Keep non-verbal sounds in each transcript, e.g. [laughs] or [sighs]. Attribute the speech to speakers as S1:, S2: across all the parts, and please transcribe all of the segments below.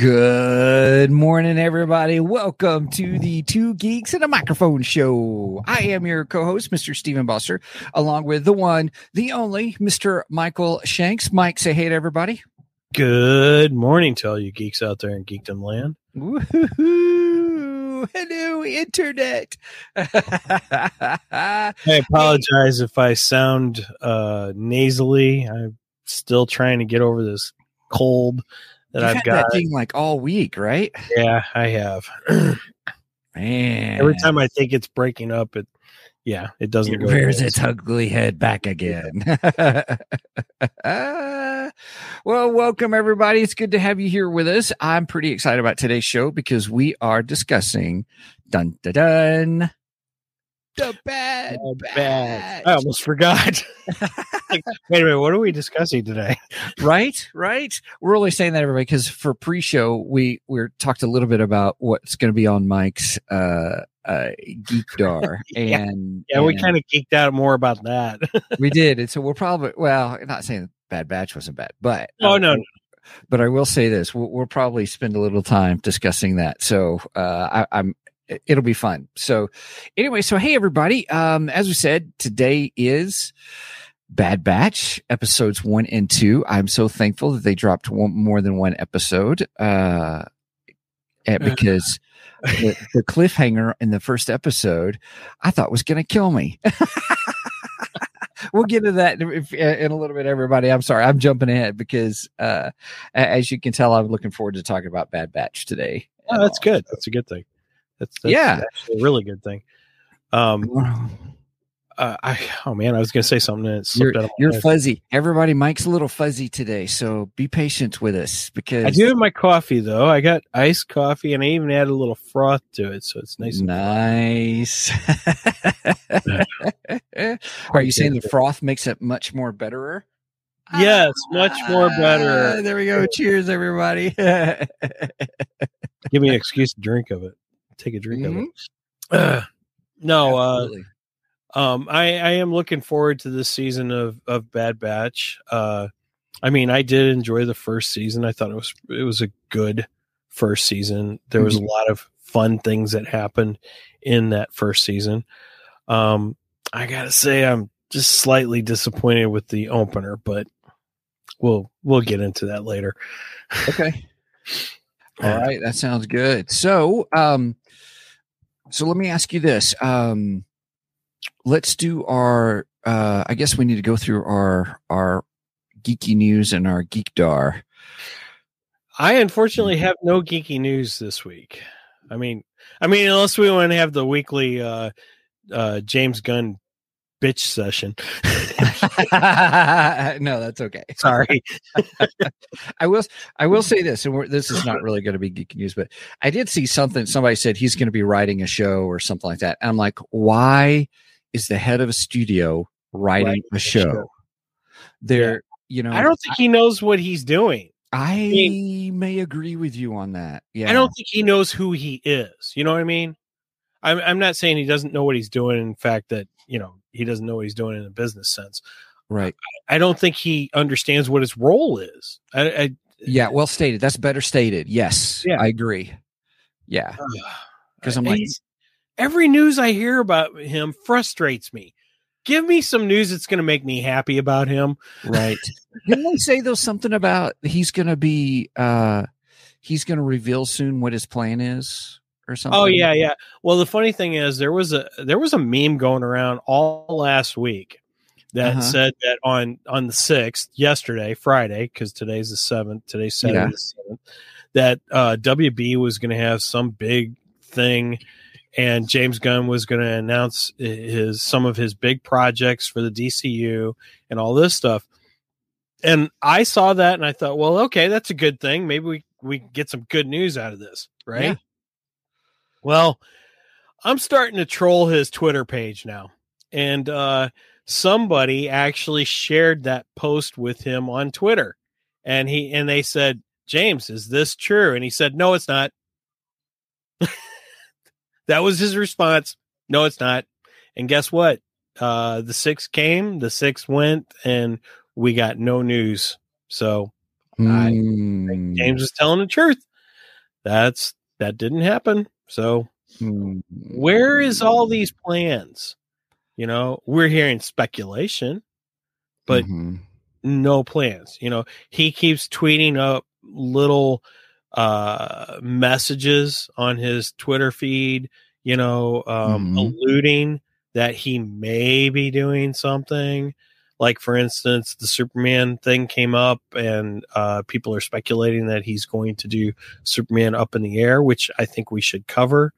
S1: Good morning, everybody. Welcome to the Two Geeks and a Microphone Show. I am your co-host, Mr. Stephen Buster, along with the one, the only, Mr. Michael Shanks. Mike, say hey to everybody.
S2: Good morning to all you geeks out there in geekdom land.
S1: Woohoo! Hello, internet. [laughs]
S2: I apologize if I sound uh, nasally. I'm still trying to get over this cold that
S1: You've
S2: I've
S1: had
S2: got.
S1: that thing like all week, right?
S2: Yeah, I have. [clears throat]
S1: Man,
S2: Every time I think it's breaking up, it yeah, it doesn't
S1: It rears its ugly head back again. [laughs] well, welcome everybody. It's good to have you here with us. I'm pretty excited about today's show because we are discussing dun dun dun the bad batch.
S2: bad. I almost forgot. [laughs] Like, wait a minute, what are we discussing today?
S1: right right we're only saying that everybody because for pre-show we we talked a little bit about what's going to be on mike's uh uh geekdar [laughs]
S2: Yeah.
S1: and
S2: Yeah, we kind of geeked out more about that. [laughs]
S1: we did and so we'll probably well not saying bad batch wasn't bad but
S2: oh
S1: uh,
S2: no, no.
S1: but i will say this we'll, we'll probably spend a little time discussing that so uh I, i'm it'll be fun so anyway so hey everybody um as we said today is bad batch episodes one and two i'm so thankful that they dropped one more than one episode uh eh, [laughs] because the, the cliffhanger in the first episode i thought was going to kill me [laughs] we'll get to that in a little bit everybody i'm sorry i'm jumping ahead because uh as you can tell i'm looking forward to talking about bad batch today
S2: Oh, that's good. That's a good thing. That's, that's
S1: Yeah.
S2: actually a really good thing. Um, uh, I oh man, I was gonna say something and it slipped
S1: you're,
S2: out of
S1: you're
S2: head.
S1: fuzzy everybody mike's a little fuzzy today so be patient with us because
S2: I do have my coffee though. I got iced coffee and I even added a little froth to it, so it's nice. and
S1: nice [laughs] are you saying the froth makes it much more betterer
S2: Yes, much more better.
S1: Ah, there we go cheers everybody [laughs]
S2: Give me an excuse to drink of it. Take a drink
S1: Mhm.
S2: of it. Uh, no, uh, um, I, I am looking forward to this season of of Bad Batch. Uh, I mean, I did enjoy the first season. I thought it was it was a good first season. There was a lot of fun things that happened in that first season. Um, I gotta say, I'm just slightly disappointed with the opener, but we'll we'll get into that later.
S1: Okay. [laughs] All right, that sounds good. So, um, so let me ask you this. Um, let's do our. Uh, I guess we need to go through our our geeky news and our geekdar.
S2: I unfortunately have no geeky news this week. I mean, I mean, unless we want to have the weekly uh, uh, James Gunn bitch session. [laughs]
S1: no, that's okay. [laughs]
S2: Sorry.
S1: I will. I will say this, and we're, this is not [laughs] really going to be geeky news, but I did see something. Somebody said he's going to be writing a show or something like that. And I'm like, why is the head of a studio writing
S2: Writing
S1: a
S2: a
S1: show?
S2: show.
S1: There, you know,
S2: I don't think he knows what he's doing.
S1: I may agree with you on that. Yeah,
S2: I don't think he knows who he is. You know what I mean? I'm I'm not saying he doesn't know what he's doing. In fact, that you know he doesn't know what he's doing in a business sense.
S1: Right?
S2: I don't think he understands what his role is. I, I
S1: Yeah, well stated. That's better stated. Yes,
S2: Yeah.
S1: I agree. Yeah, because I'm like,
S2: every news I hear about him frustrates me. Give me some news that's going to make me happy about him.
S1: right? Didn't they say though something about he's going to be uh he's going to reveal soon what his plan is or something?
S2: Oh yeah, yeah. Well, the funny thing is there was a there was a meme going around all last week that
S1: Uh-huh.
S2: said that on on the sixth, yesterday, Friday, because today's the seventh, today's Saturday
S1: Yeah.
S2: the seventh, that uh, WB was going to have some big thing, and James Gunn was going to announce his some of his big projects for the DCU and all this stuff. and I saw that and I thought, well, okay, that's a good thing. Maybe we we get some good news out of this, right?
S1: Yeah.
S2: Well, I'm starting to troll his Twitter page now. And uh somebody actually shared that post with him on Twitter. And he and they said, "James, is this true?" And he said, "No, it's not." [laughs] that was his response. No, it's not. And guess what? Uh the 6 came, the 6 went and we got no news. So I
S1: Hmm.
S2: James was telling the truth. That's that didn't happen. So
S1: Hmm.
S2: where is all these plans? You know, we're hearing speculation, but
S1: Mhm.
S2: no plans. You know, he keeps tweeting up little uh messages on his Twitter feed, you know, um
S1: Mhm.
S2: alluding that he may be doing something. Like for instance, the Superman thing came up and uh people are speculating that he's going to do Superman up in the air, which I think we should cover.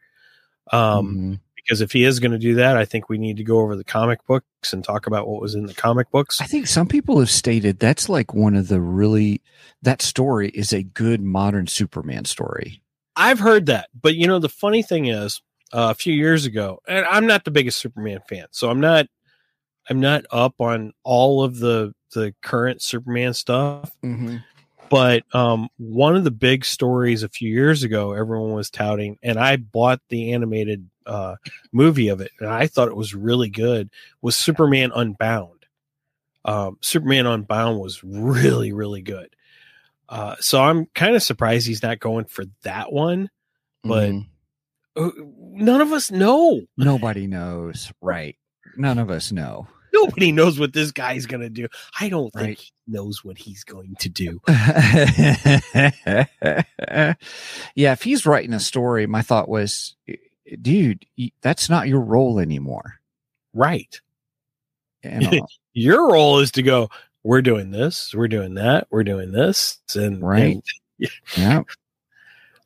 S2: Um
S1: Mhm.
S2: because if he is going to do that, I think we need to go over the comic books and talk about what was in the comic books.
S1: I think some people have stated that's like one of the really that story is a good modern Superman story.
S2: I've heard that, but you know the funny thing is, uh, a few years ago, and I'm not the biggest Superman fan, so I'm not, I'm not up on all of the the current Superman stuff.
S1: Mm-hmm.
S2: But um, one of the big stories a few years ago, everyone was touting, and I bought the animated uh, movie of it, and I thought it was really good. Was Superman Unbound? Um, Superman Unbound was really, really good. Uh, so I'm kind of surprised he's not going for that one. But-
S1: Mhm.
S2: Uh, None of us know.
S1: nobody knows, right? None of us know.
S2: Nobody knows what this guy's going to do. I don't think
S1: Right.
S2: he knows what he's going to do. [laughs]
S1: yeah, if he's writing a story, my thought was, dude, that's not your role anymore.
S2: Right.
S1: You? [laughs]
S2: Your role is to go, we're doing this, we're doing that, we're doing this. And,
S1: Right.
S2: and- [laughs]
S1: yeah.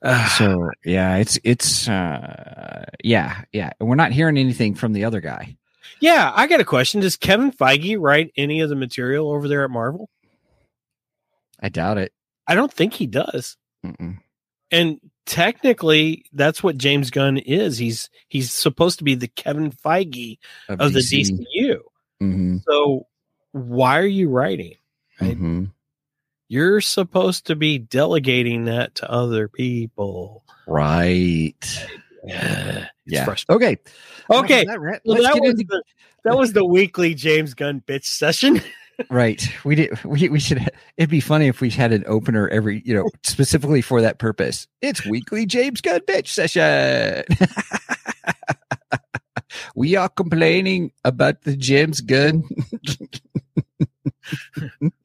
S2: Ah,
S1: So yeah, it's it's uh yeah, yeah. We're not hearing anything from the other guy.
S2: Yeah, I got a question. Does Kevin Feige write any of the material over there at Marvel?
S1: I doubt it.
S2: I don't think he does.
S1: Mm-mm.
S2: And technically, that's what James Gunn is. He's he's supposed to be the Kevin Feige of the DCU.
S1: Mhm,
S2: So why are you writing? Right.
S1: mhm.
S2: You're supposed to be delegating that to other people.
S1: Right. [sighs]
S2: Yeah. It's
S1: Yeah.
S2: frustrating.
S1: Okay.
S2: Okay.
S1: That,
S2: Well, that, was
S1: into
S2: the, that was the weekly James Gunn bitch session. [laughs]
S1: right. We did. We we should. It'd be funny if we had an opener every. You know, specifically for that purpose. It's weekly James Gunn bitch session. [laughs] we are complaining about the James Gunn.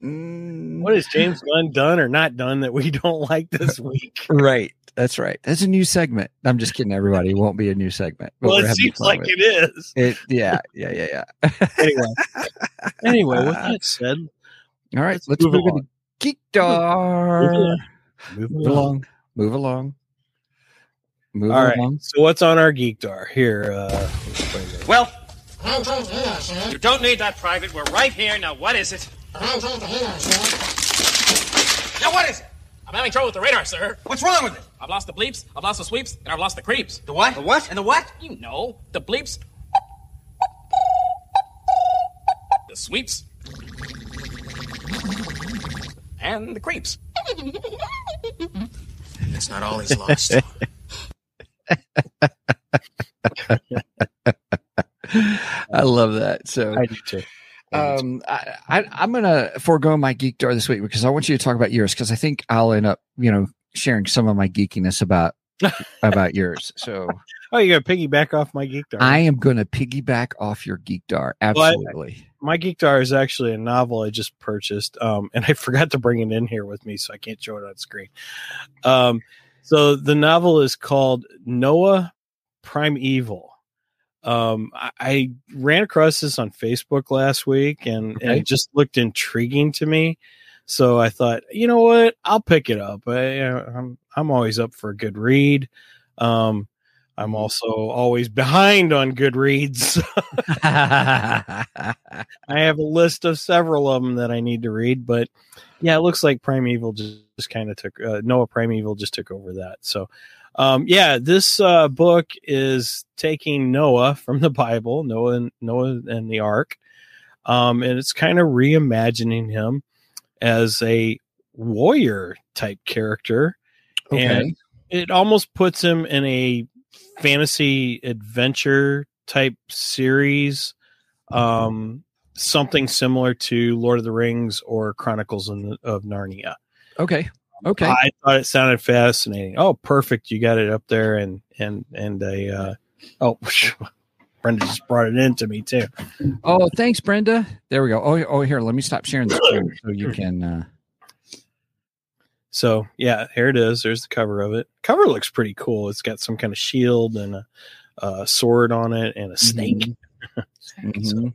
S1: [laughs]
S2: what has James Gunn done or not done that we don't like this week?
S1: Right. That's right. That's a new segment. I'm just kidding, everybody. It won't be a new segment. but
S2: well, it seems like
S1: with
S2: it is.
S1: it. Yeah, yeah, yeah, yeah. [laughs]
S2: Anyway, anyway, with [laughs] that said,
S1: All right,
S2: Let's
S1: let's,
S2: move
S1: move,
S2: along.
S1: into Geekdar.
S2: Move
S1: Move
S2: moving
S1: along. Move along. Move
S2: All right.
S1: along.
S2: So what's on our Geekdar here? Uh, let's bring it.
S3: Well, you don't need that, Private. We're right here. Now, what is it? Now, what is it?
S4: I'm having trouble with the radar, sir.
S3: What's wrong with it?
S4: I've lost the bleeps, I've lost the sweeps, and I've lost the creeps.
S3: The what? The what? And the what?
S4: You know, the bleeps, the sweeps, and the creeps.
S5: That's not all he's lost. [laughs]
S1: I love that. So,
S2: I do too.
S1: Um, I, I, I'm gonna forego my Geekdar this week because I want you to talk about yours because I think I'll end up, you know, sharing some of my geekiness about [laughs] about yours. So
S2: oh, you got to piggyback off my Geekdar.
S1: I am gonna piggyback off your Geekdar. Absolutely.
S2: my Geekdar is actually a novel I just purchased, um, and [laughs] I forgot to bring it in here with me, so I can't show it on screen. Um, so the novel is called Noah Primeval. Um, I, I ran across this on Facebook last week, and, and it just looked intriguing to me. So I thought, you know what, I'll pick it up. I, I'm I'm always up for a good read. Um, I'm also always [laughs] behind on Goodreads. [laughs] I have a list of several of them that I need to read, but yeah, it looks like Primeval just, just kind of took uh, Noah Primeval just took over that. So, um, yeah, this uh, book is taking Noah from the Bible, Noah and Noah and the Ark, um, and it's kind of reimagining him as a warrior type character,
S1: Okay.
S2: and it almost puts him in a fantasy adventure type series um something similar to lord of the rings or chronicles of narnia
S1: Okay. Okay.
S2: i thought it sounded fascinating oh perfect you got it up there and and and a uh oh [laughs] brenda just brought it into me too
S1: Oh, thanks, Brenda. There we go. Oh, oh, here. Let me stop sharing the screen so you [coughs] can. Uh,
S2: so yeah here it is there's the cover of it cover looks pretty cool it's got some kind of shield and a, a sword on it and a snake [laughs]
S1: mhm.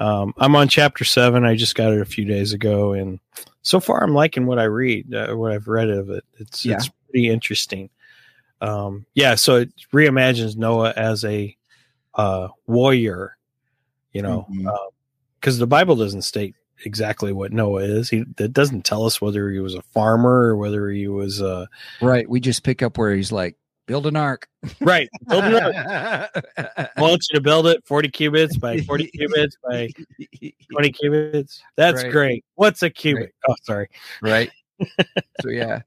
S2: Um, I'm on chapter seven. I just got it a few days ago, and so far I'm liking what I read, uh, what I've read of it. It's
S1: Yeah.
S2: it's pretty interesting. Um, yeah, so it reimagines Noah as a uh, warrior, you know, because the Bible doesn't state exactly what Noah is. He it doesn't tell us whether he was a farmer or whether he was uh,
S1: Right. We just pick up where he's like, build an ark.
S2: right. build an ark. [laughs] I want you to build it 40 cubits by 40 [laughs] cubits by 20 cubits. That's
S1: Right.
S2: great. What's a cubit? Oh, sorry.
S1: right? [laughs] so yeah,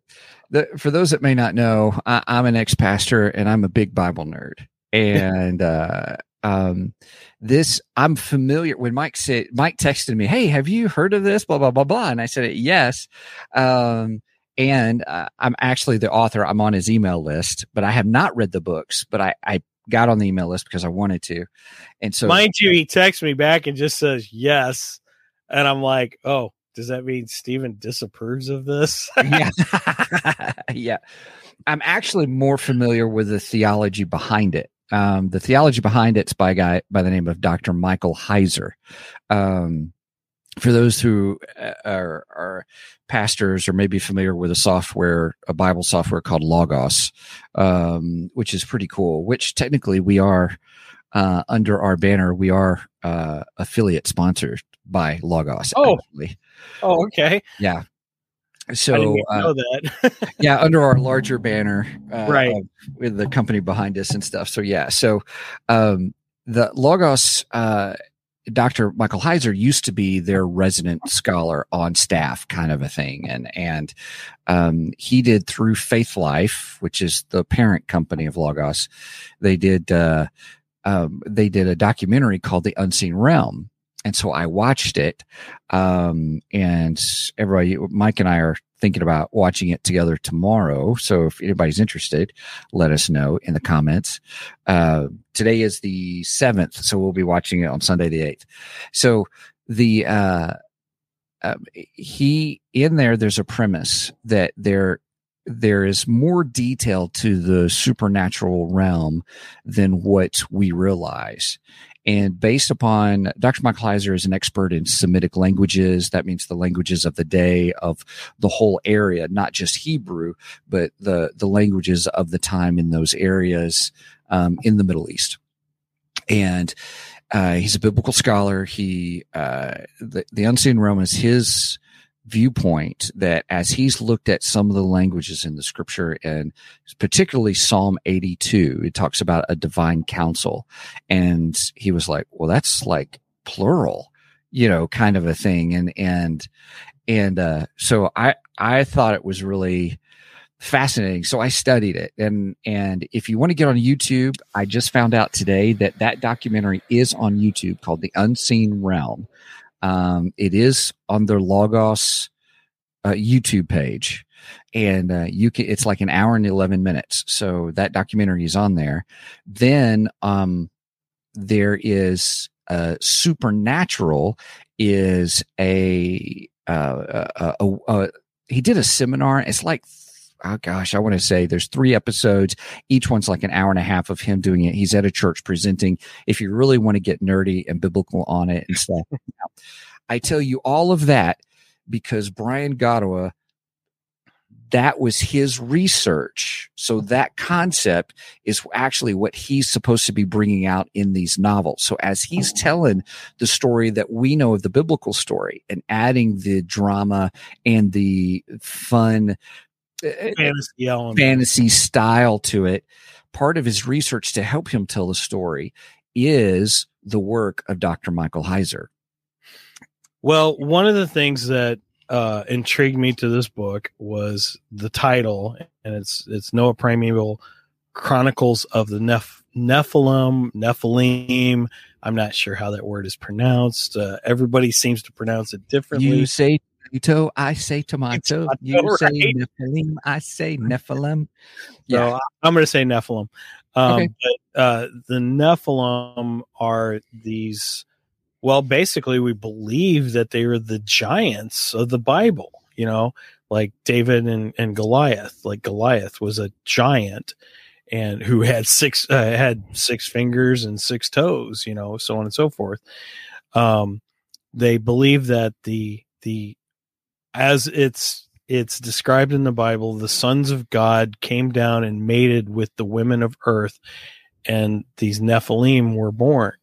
S1: the, for those that may not know, I, I'm an ex-pastor and I'm a big Bible nerd, and uh, um, this I'm familiar. When Mike said Mike texted me, "Hey, have you heard of this?" Blah blah blah blah, and I said yes. Um, and uh, I'm actually the author. I'm on his email list, but I have not read the books. But I, I got on the email list because I wanted to, and so
S2: Mind you, he texts me back and just says yes. And I'm like, oh, does that mean Steven disapproves of this?
S1: yeah. [laughs] [laughs] yeah. I'm actually more familiar with the theology behind it. Um, the theology behind it's by a guy by the name of Dr. Michael Heiser. Um, for those who uh, are, are pastors or maybe familiar with a software, a Bible software called Logos, um, which is pretty cool, which technically we are, uh, under our banner, we are, uh, affiliate sponsored by Logos.
S2: Oh.
S1: actually.
S2: oh, okay.
S1: Yeah. So, uh,
S2: know that. [laughs]
S1: yeah, under our larger banner, uh,
S2: Right.
S1: with the company behind us and stuff. So yeah, so um, the Logos, uh, Dr. Michael Heiser used to be their resident scholar on staff, kind of a thing, and and um, he did through Faithlife, which is the parent company of Logos. They did uh, um, they did a documentary called The Unseen Realm. And so I watched it. Um, and everybody, Mike and I are thinking about watching it together tomorrow. So if anybody's interested, let us know in the comments. Uh, today is the seventh. So we'll be watching it on Sunday, the eighth. So the, uh, um, he in there, there's a premise that there, there is more detail to the supernatural realm than what we realize. And based upon Dr. Michael Heiser is an expert in Semitic languages. That means the languages of the day of the whole area, not just Hebrew, but the, the languages of the time in those areas um, in the Middle East. And uh, he's a biblical scholar. He uh, the, the unseen Realm is his viewpoint that as he's looked at some of the languages in the scripture and particularly Psalm 82, it talks about a divine council. And he was like, well, that's like plural, you know, kind of a thing. And, and, and, uh, so I, I thought it was really fascinating. So I studied it. And, and if you want to get on YouTube, I just found out today that that documentary is on YouTube called The Unseen Realm. Um, it is on their Logos uh, YouTube page, and uh, you can. It's like an hour and eleven minutes. So that documentary is on there. Then um, there is uh, Supernatural is a, uh, a, a, a he did a seminar. It's like oh gosh, I want to say there's three episodes. Each one's like an hour and a half of him doing it. He's at a church presenting. If you really want to get nerdy and biblical on it and stuff, [laughs] I tell you all of that because Brian Godawa that was his research. So mm-hmm. that concept is actually what he's supposed to be bringing out in these novels. So as he's oh. telling the story that we know of the biblical story and adding the drama and the fun
S2: fantasy element.
S1: fantasy style to it, part of his research to help him tell the story is the work of Dr. Michael Heiser.
S2: Well, one of the things that uh, intrigued me to this book was the title, and it's it's Noah Primeval Chronicles of the Neph- Nephilim, Nephilim. I'm not sure how that word is pronounced. Uh, everybody seems to pronounce it differently.
S1: You say tomato, I say tomato. [laughs]
S2: Tomato,
S1: You say? Nephilim, I say [laughs] Nephilim.
S2: So
S1: Yeah.
S2: I'm going to say Nephilim. Um,
S1: Okay.
S2: But uh, the Nephilim are these. Well, basically, we believe that they are the giants of the Bible. You know, like David and, and Goliath. Like Goliath was a giant, and who had six uh, had six fingers and six toes. You know, so on and so forth. Um, they believe that the the as it's it's described in the Bible, the sons of God came down and mated with the women of earth, and these Nephilim were born.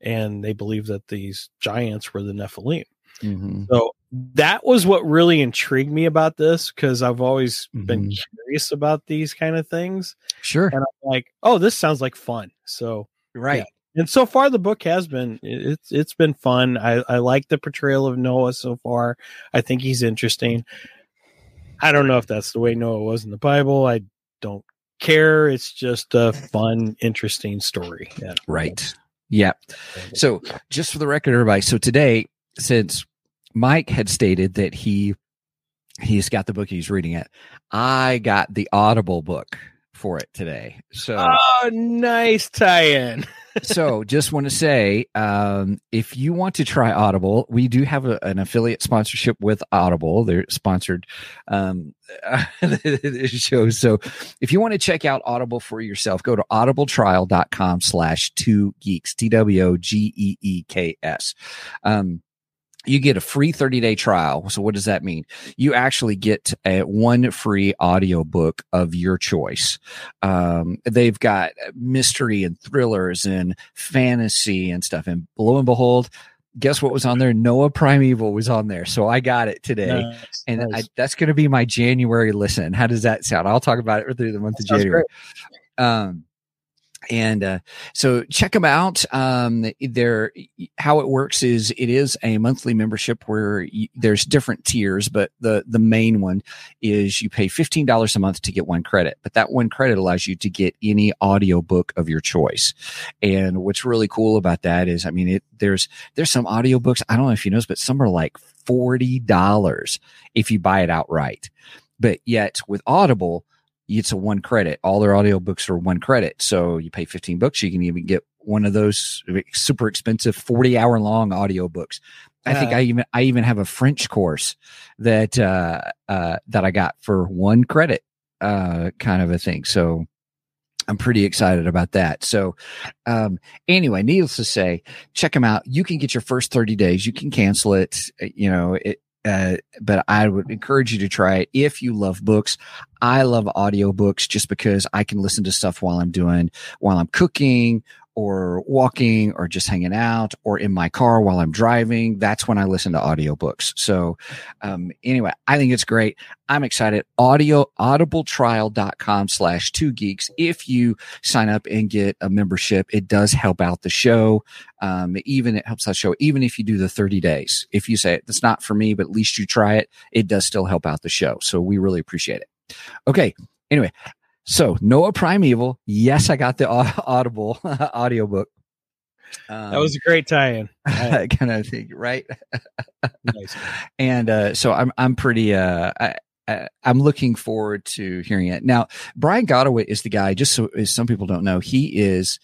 S2: And they believe that these giants were the Nephilim.
S1: Mhm.
S2: So that was what really intrigued me about this because I've always been
S1: Mhm.
S2: curious about these kind of things.
S1: Sure.
S2: And I'm like, oh, this sounds like fun. So
S1: Right.
S2: And so far the book has been it- it's it's been fun. I i like the portrayal of noah so far. I think he's interesting. I don't know if that's the way noah was in the bible. I don't care. It's just a fun interesting story. Yeah.
S1: Right. Yeah. So just for the record, everybody. So today, since Mike had stated that he he's got the book he's reading it, I got the Audible book for it today. So
S2: oh nice tie-in. [laughs]
S1: So just want to say um, if you want to try audible we do have a, an affiliate sponsorship with audible. They're sponsored um, [laughs] the show. So if you want to check out audible for yourself go to audibletrial.com slash two geeks t-w-o-g-e-e-k-s um, you get a free 30 day trial. So what does that mean? You actually get a one free audiobook of your choice. Um, they've got mystery and thrillers and fantasy and stuff. And lo and behold, guess what was on there? Noah Primeval was on there. So I got it today.
S2: Nice,
S1: And I, that's going to be my January listen. How does that sound? I'll talk about it through the month of
S2: Sounds
S1: January. Um, and uh, so check them out. Um, they're how it works is it is a monthly membership where you, there's different tiers, but the the main one is you pay fifteen dollars a month to get one credit. But that one credit allows you to get any audio book of your choice. And what's really cool about that is, I mean, it there's there's some audiobooks I don't know if you know, but some are like forty dollars if you buy it outright. But yet with Audible, it's a one credit. All their audiobooks are one credit. So you pay 15 bucks, you can even get one of those super expensive 40 hour long audiobooks. I think I even I even have a French course that uh uh that I got for one credit uh kind of a thing. So I'm pretty excited about that. So, um, anyway, needless to say, check them out. You can get your first 30 days. You can cancel it. uh, You know, it, uh, but I would encourage you to try it if you love books. I love audiobooks just because I can listen to stuff while I'm doing, while I'm cooking or walking or just hanging out or in my car while I'm driving. That's when I listen to audiobooks. So, um, anyway, I think it's great. I'm excited. Audio, audibletrial.com slash two geeks. If you sign up and get a membership, it does help out the show. Um, even it helps that show, even if you do the 30 days. If you say it's not for me, but at least you try it, it does still help out the show. So we really appreciate it. Okay. Anyway, so Noah Primeval. Yes, I got the [laughs] Audible [laughs] audiobook. Um,
S2: that was a great tie-in [laughs]
S1: kind of thing, right?
S2: nice.
S1: and uh, so I'm I'm pretty uh I, I, I'm looking forward to hearing it. Now, Brian Godawa is the guy. Just so as some people don't know, he is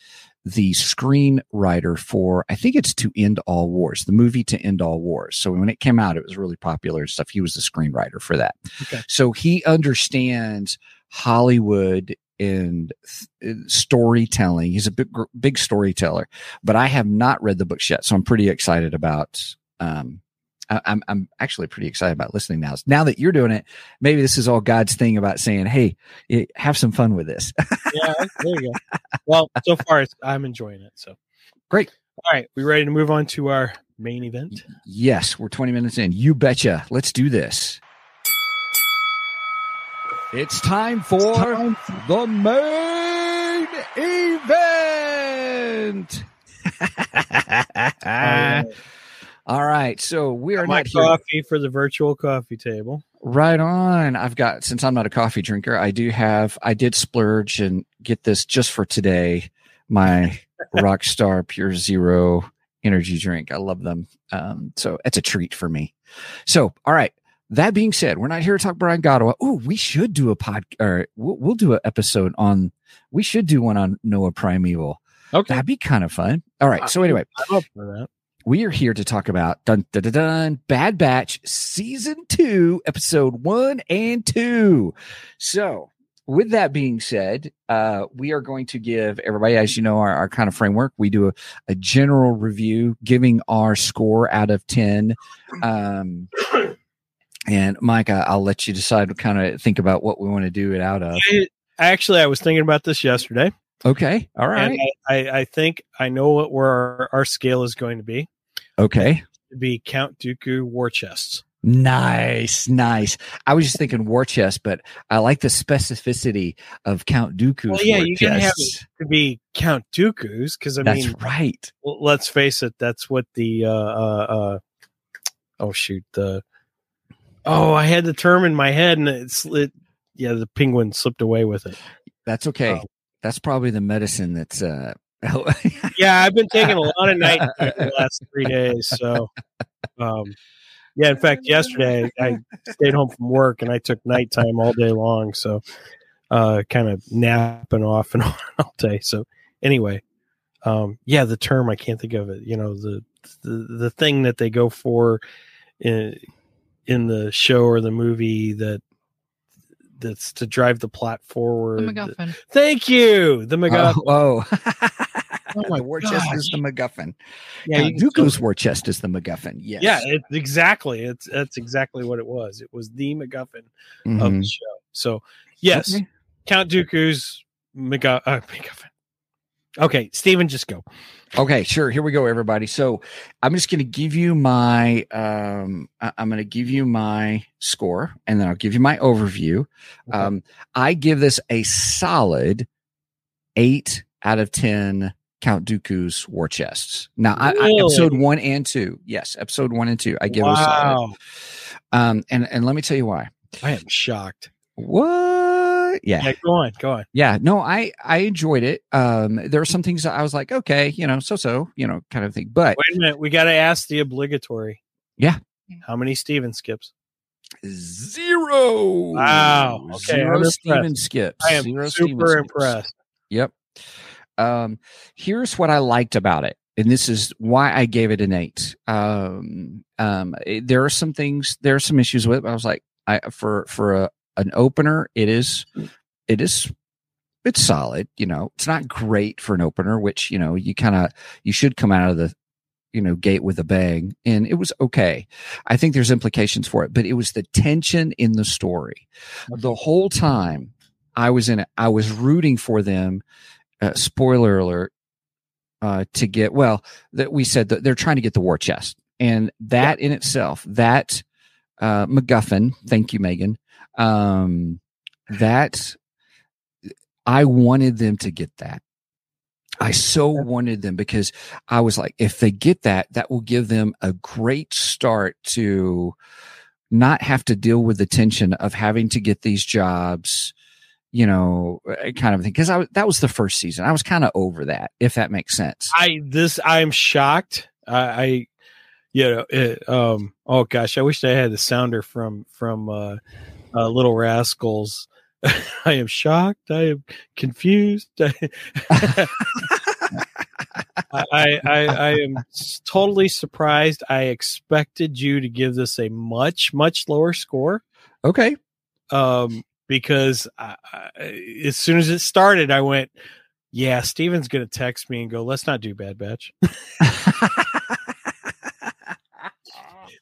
S1: the screenwriter for I think it's To End All Wars, the movie To End All Wars. So when it came out, it was really popular and stuff. He was the screenwriter for that.
S2: Okay.
S1: So he understands Hollywood and th- storytelling. He's a big big storyteller, but I have not read the books yet, so I'm pretty excited about um I, I'm I'm actually pretty excited about listening now. Now that you're doing it, maybe this is all God's thing about saying, "Hey, eh, have some fun with this."
S2: yeah, there you go. Well, so far it's, I'm enjoying it. So
S1: Great.
S2: All right, we ready to move on to our main event?
S1: yes, we're 20 minutes in. You betcha. Let's do this. It's time for the main event. [laughs] All right, so we are
S2: my
S1: not here.
S2: coffee for the virtual coffee table.
S1: Right on. I've got since I'm not a coffee drinker, I do have I did splurge and get this just for today. My [laughs] Rockstar Pure Zero energy drink. I love them. Um, so it's a treat for me. So, all right. That being said, we're not here to talk Brian Godawa. Oh, we should do a pod or we'll, we'll do an episode on. We should do one on Noah Primeval.
S2: Okay,
S1: That'd be kind of fun. All right. So anyway,
S2: I'm up for that.
S1: we are here to talk about dun dun dun, dun Bad Batch season two, episode one and two. So, with that being said, uh, we are going to give everybody, as you know, our, our kind of framework. We do a, a general review, giving our score out of ten. Um, and Mike, I'll let you decide to kind of think about what we want to do it out of.
S2: I- Actually, I was thinking about this yesterday,
S1: Okay, all right,
S2: and I, I, I think I know what where our, our scale is going to be.
S1: okay.
S2: Be Count Dooku war chests.
S1: Nice, nice. I was just thinking war chest, but I like the specificity of Count Dooku's
S2: Well, yeah,
S1: war
S2: you can have
S1: chests.
S2: To be Count Dooku's, because I
S1: That's
S2: mean,
S1: right.
S2: well, let's face it, that's what the uh, uh, uh, oh shoot the oh I had the term in my head and it's it yeah the penguin slipped away with it.
S1: That's okay.
S2: Oh.
S1: That's probably the medicine that's uh [laughs]
S2: Yeah, I've been taking a lot of night the last three days, so um, yeah. In fact, yesterday I stayed home from work and I took nighttime all day long, so uh, kind of napping off and on [laughs] all day. So anyway, um, yeah, the term I can't think of it. You know, the the the thing that they go for in in the show or the movie that that's to drive the plot forward.
S6: The MacGuffin.
S2: Thank you, the MacGuffin.
S1: Oh, [laughs] oh.
S2: Oh my [laughs]
S1: the war chest is the. MacGuffin.
S2: Yeah,
S1: Count
S2: you
S1: Dooku's war chest is the MacGuffin. Yes.
S2: Yeah, it, exactly. It's that's exactly what it was. It was the MacGuffin of
S1: Mhm.
S2: the show. So yes,
S1: Okay.
S2: Count Dooku's MacGuff- uh, [laughs] MacGuffin. Okay, Steven, just go.
S1: Okay, sure. Here we go, everybody. So I'm just going to give you my, um, I'm going to give you my score, and then I'll give you my overview.
S2: Okay.
S1: Um, I give this a solid eight out of ten. Count Dooku's war chests. Now, I, I, episode one and two, yes, episode one and two, I give it a solid.
S2: wow,
S1: Um, and and let me tell you why.
S2: I am shocked.
S1: What? Yeah,
S2: Yeah, go on, go on.
S1: yeah no i i enjoyed it um there were some things that i was like okay you know so so you know kind of thing but
S2: Wait a minute, we got to ask the obligatory.
S1: Yeah.
S2: How many Steven skips?
S1: zero
S2: Wow, okay,
S1: zero
S2: I'm
S1: steven
S2: impressed.
S1: skips
S2: I am
S1: zero Steven
S2: super
S1: skips.
S2: impressed.
S1: yep um here's what i liked about it and this is why i gave it an eight um um it- there are some things there are some issues with it but i was like i for for a, an opener it is it is it's solid you know it's not great for an opener which you know you kind of you should come out of the you know gate with a bang and it was okay. I think there's implications for it but it was the tension in the story. The whole time i was in it i was rooting for them uh, spoiler alert uh to get well that we said that they're trying to get the war chest and that in itself that uh macguffin thank you megan um that I wanted them to get that. I so wanted them because I was like, if they get that, that will give them a great start to not have to deal with the tension of having to get these jobs, you know, uh, kind of thing. Because I that was the first season. I was kind of over that, if that makes sense.
S2: I this I'm shocked. I, I you know it, um oh gosh, I wish I had the sounder from from uh, uh Little Rascals. [laughs] I am shocked. I am confused. [laughs] I I, I I am totally surprised. I expected you to give this a much much lower score.
S1: okay.
S2: Um, because I, I, as soon as it started, I went, "Yeah, Steven's going to text me and go, let's not do Bad Batch." [laughs]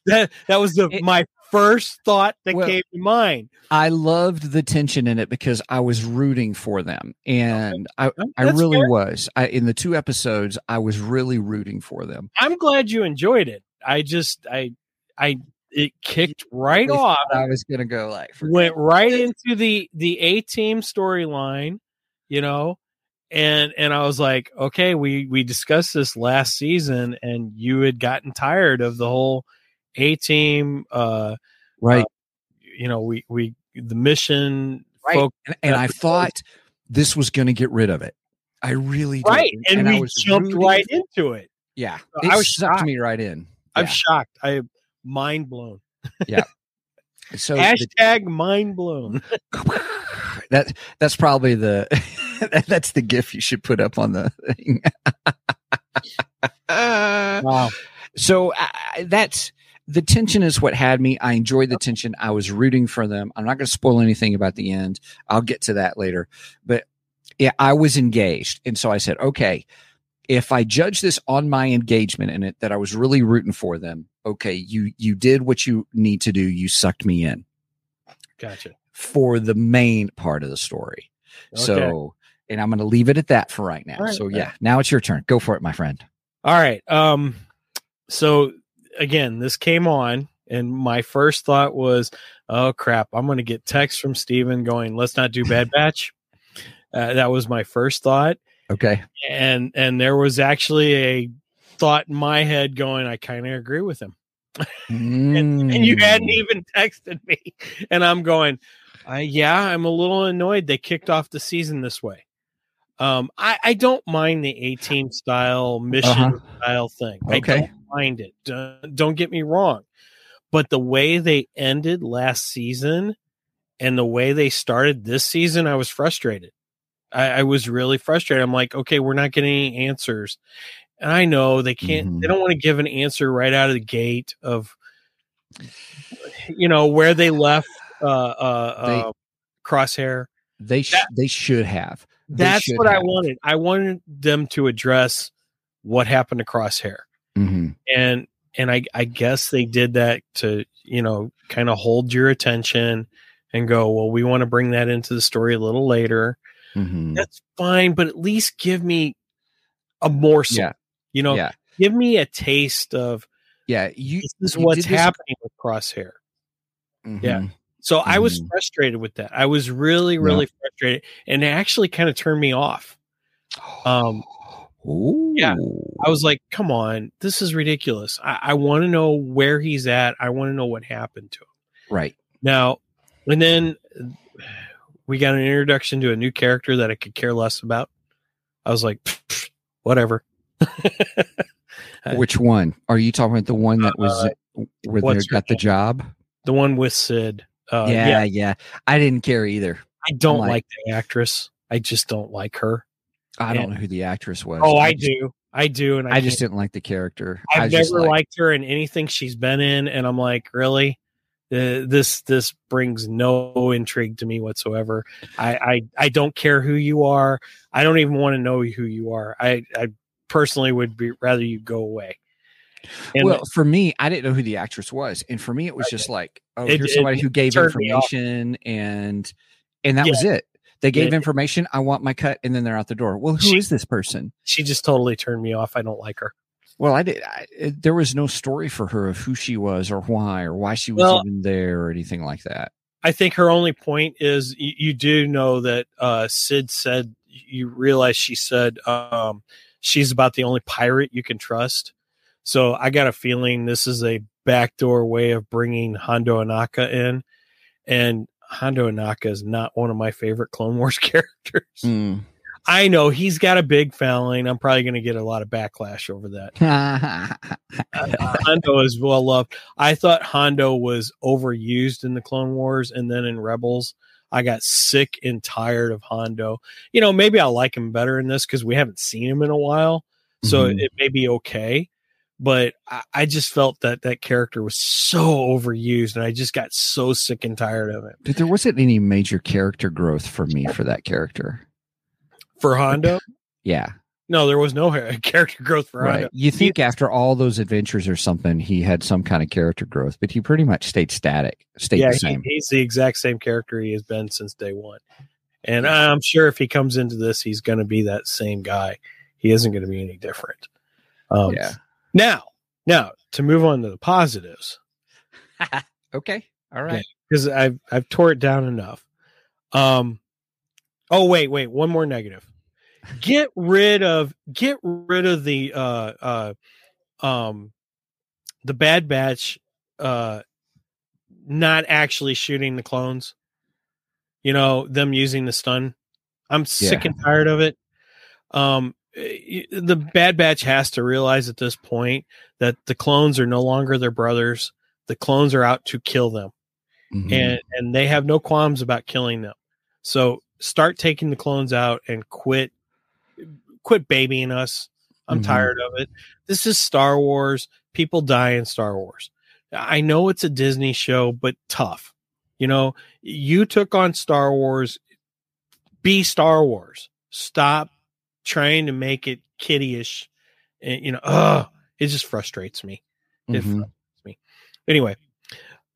S2: that that was the
S1: It-
S2: my first thought that
S1: Well-
S2: came to mind.
S1: I loved the tension in it because I was rooting for them, and I, I
S2: That's
S1: really
S2: fair.
S1: was. I, in the two episodes, I was really rooting for them.
S2: I'm glad you enjoyed it. I just I I it kicked right
S1: Really
S2: off.
S1: I was gonna go like
S2: went right into the the A team storyline, you know, and and I was like, okay, we we discussed this last season, and you had gotten tired of the whole A team, uh,
S1: right,
S2: you know, we we the mission,
S1: right.
S2: folk-
S1: and, and I thought this was gonna get rid of it. I really did.
S2: right, and,
S1: I
S2: we
S1: was
S2: jumped right into it.
S1: Yeah,
S2: So
S1: it
S2: I was
S1: sucked
S2: shocked.
S1: me right in.
S2: I'm
S1: Yeah.
S2: shocked. I am mind blown. Yeah. [laughs]
S1: So the-
S2: Hashtag mind blown. [laughs]
S1: that that's probably the [laughs] that, that's the gif you should put up on the thing.
S2: Wow.
S1: so uh, that's the tension is what had me. I enjoyed the tension. I was rooting for them. I'm not going to spoil anything about the end. I'll get to that later. But yeah, I was engaged, and so I said, okay, if I judge this on my engagement in it, that I was really rooting for them. Okay, you you did what you need to do. You sucked me in
S2: Gotcha.
S1: for the main part of the story.
S2: Okay.
S1: So, and I'm going to leave it at that for right now.
S2: Right,
S1: so yeah, now it's your turn. Go for it, my friend.
S2: All right. Um so again, this came on and my first thought was, oh crap, I'm going to get text from Steven going, let's not do [laughs] Bad Batch. Uh, that was my first thought
S1: Okay.
S2: and and there was actually a thought in my head going, I kind of agree with him. [laughs] And, and you hadn't
S1: Mm.
S2: even [laughs] texted me and I'm going, uh, yeah, I'm a little annoyed they kicked off the season this way. Um, I, I don't mind the A team style mission
S1: Uh-huh.
S2: style thing.
S1: Okay.
S2: I don't mind it. Don't, don't get me wrong. But the way they ended last season and the way they started this season, I was frustrated. I, I was really frustrated. I'm like, okay, we're not getting any answers. And I know they can't,
S1: Mhm.
S2: they don't want to give an answer right out of the gate of, you know, where they left uh, uh,
S1: They-
S2: uh, Crosshair.
S1: They sh- they should have.
S2: That's what I wanted. I wanted them to address what happened to Crosshair.
S1: Mhm.
S2: and and I I guess they did that to you know kind of hold your attention and go well we want to bring that into the story a little later
S1: Mhm.
S2: that's fine but at least give me a morsel
S1: Yeah.
S2: you know
S1: yeah.
S2: give me a taste of
S1: Yeah. You.
S2: this is
S1: you
S2: what's
S1: this-
S2: happening with crosshair yeah. So I was
S1: Mhm.
S2: frustrated with that I was really really frustrated and it actually kind of turned me off um [gasps] yeah. I was like, come on, this is ridiculous. I, I want to know where he's at. I want to know what happened to him.
S1: right.
S2: Now, and then [sighs] we got an introduction to a new character that I could care less about. I was like, whatever. [laughs] Uh,
S1: Which one are you talking about? The one that was where they got the job?
S2: the one with Cid. Uh,
S1: yeah,
S2: yeah.
S1: yeah, I didn't care either.
S2: I don't like,
S1: like-
S2: the actress. I just don't like her.
S1: I don't know who the actress was.
S2: Oh, I,
S1: just-
S2: do. I do. And I,
S1: I just didn't like the character. I
S2: I've never
S1: like-
S2: liked her in anything she's been in, and I'm like, really? Uh, this this brings no intrigue to me whatsoever. I, I I don't care who you are. I don't even want to know who you are. I I personally would be rather you go away. And
S1: well, for me, I didn't know who the actress was, and for me, it was just like, oh,
S2: It-
S1: here's somebody
S2: it
S1: who gave
S2: turned me off.
S1: information, and and that
S2: Yeah.
S1: was it. They gave information. I want my cut, and then they're out the door. Well, who is
S2: She-
S1: this person?
S2: she just totally turned me off. I don't like her.
S1: Well, I did. I, it, there was no story for her of who she was or why or why she was
S2: Well-
S1: even there or anything like that.
S2: I think her only point is you, you do know that uh, Cid said you realize she said um, she's about the only pirate you can trust. So I got a feeling this is a backdoor way of bringing Hondo Ohnaka in, and Hondo Ohnaka is not one of my favorite Clone Wars [laughs] characters.
S1: Mm.
S2: I know he's got a big following. I'm probably going to get a lot of backlash over that. [laughs] Hondo is well loved. I thought Hondo was overused in the Clone Wars and then in Rebels. I got sick and tired of Hondo. You know, maybe I'll like him better in this because we haven't seen him in a while. So
S1: Mhm.
S2: it may be okay. But I, I just felt that that character was so overused and I just got so sick and tired of it.
S1: But there wasn't any major character growth for me for that character.
S2: For Hondo,
S1: Yeah.
S2: no, there was no [laughs] character growth for
S1: Right.
S2: Hondo.
S1: You think after all those adventures or something, he had some kind of character growth, but he pretty much stayed static, stayed
S2: yeah,
S1: the
S2: he-
S1: same.
S2: he's the exact same character he has been since day one. And I'm sure if he comes into this, he's going to be that same guy. He isn't going to be any different. Um,
S1: yeah.
S2: Now, now to move on to the positives, [laughs]
S1: Okay. All right.
S2: because I've I've tore it down enough. Um. Oh wait, wait. One more negative. Get rid of get rid of the uh uh um the Bad Batch uh not actually shooting the clones. You know them using the stun. I'm sick
S1: Yeah.
S2: and tired of it. Um, the Bad Batch has to realize at this point that the clones are no longer their brothers. The clones are out to kill them
S1: Mhm.
S2: and and they have no qualms about killing them. So start taking the clones out and quit quit babying us. I'm
S1: Mhm.
S2: tired of it. This is Star Wars. People die in Star Wars. I know it's a Disney show, but tough. You know, you took on Star Wars. Be Star Wars. Stop trying to make it kiddyish. And, you know, ugh, it just frustrates me it
S1: Mhm.
S2: anyway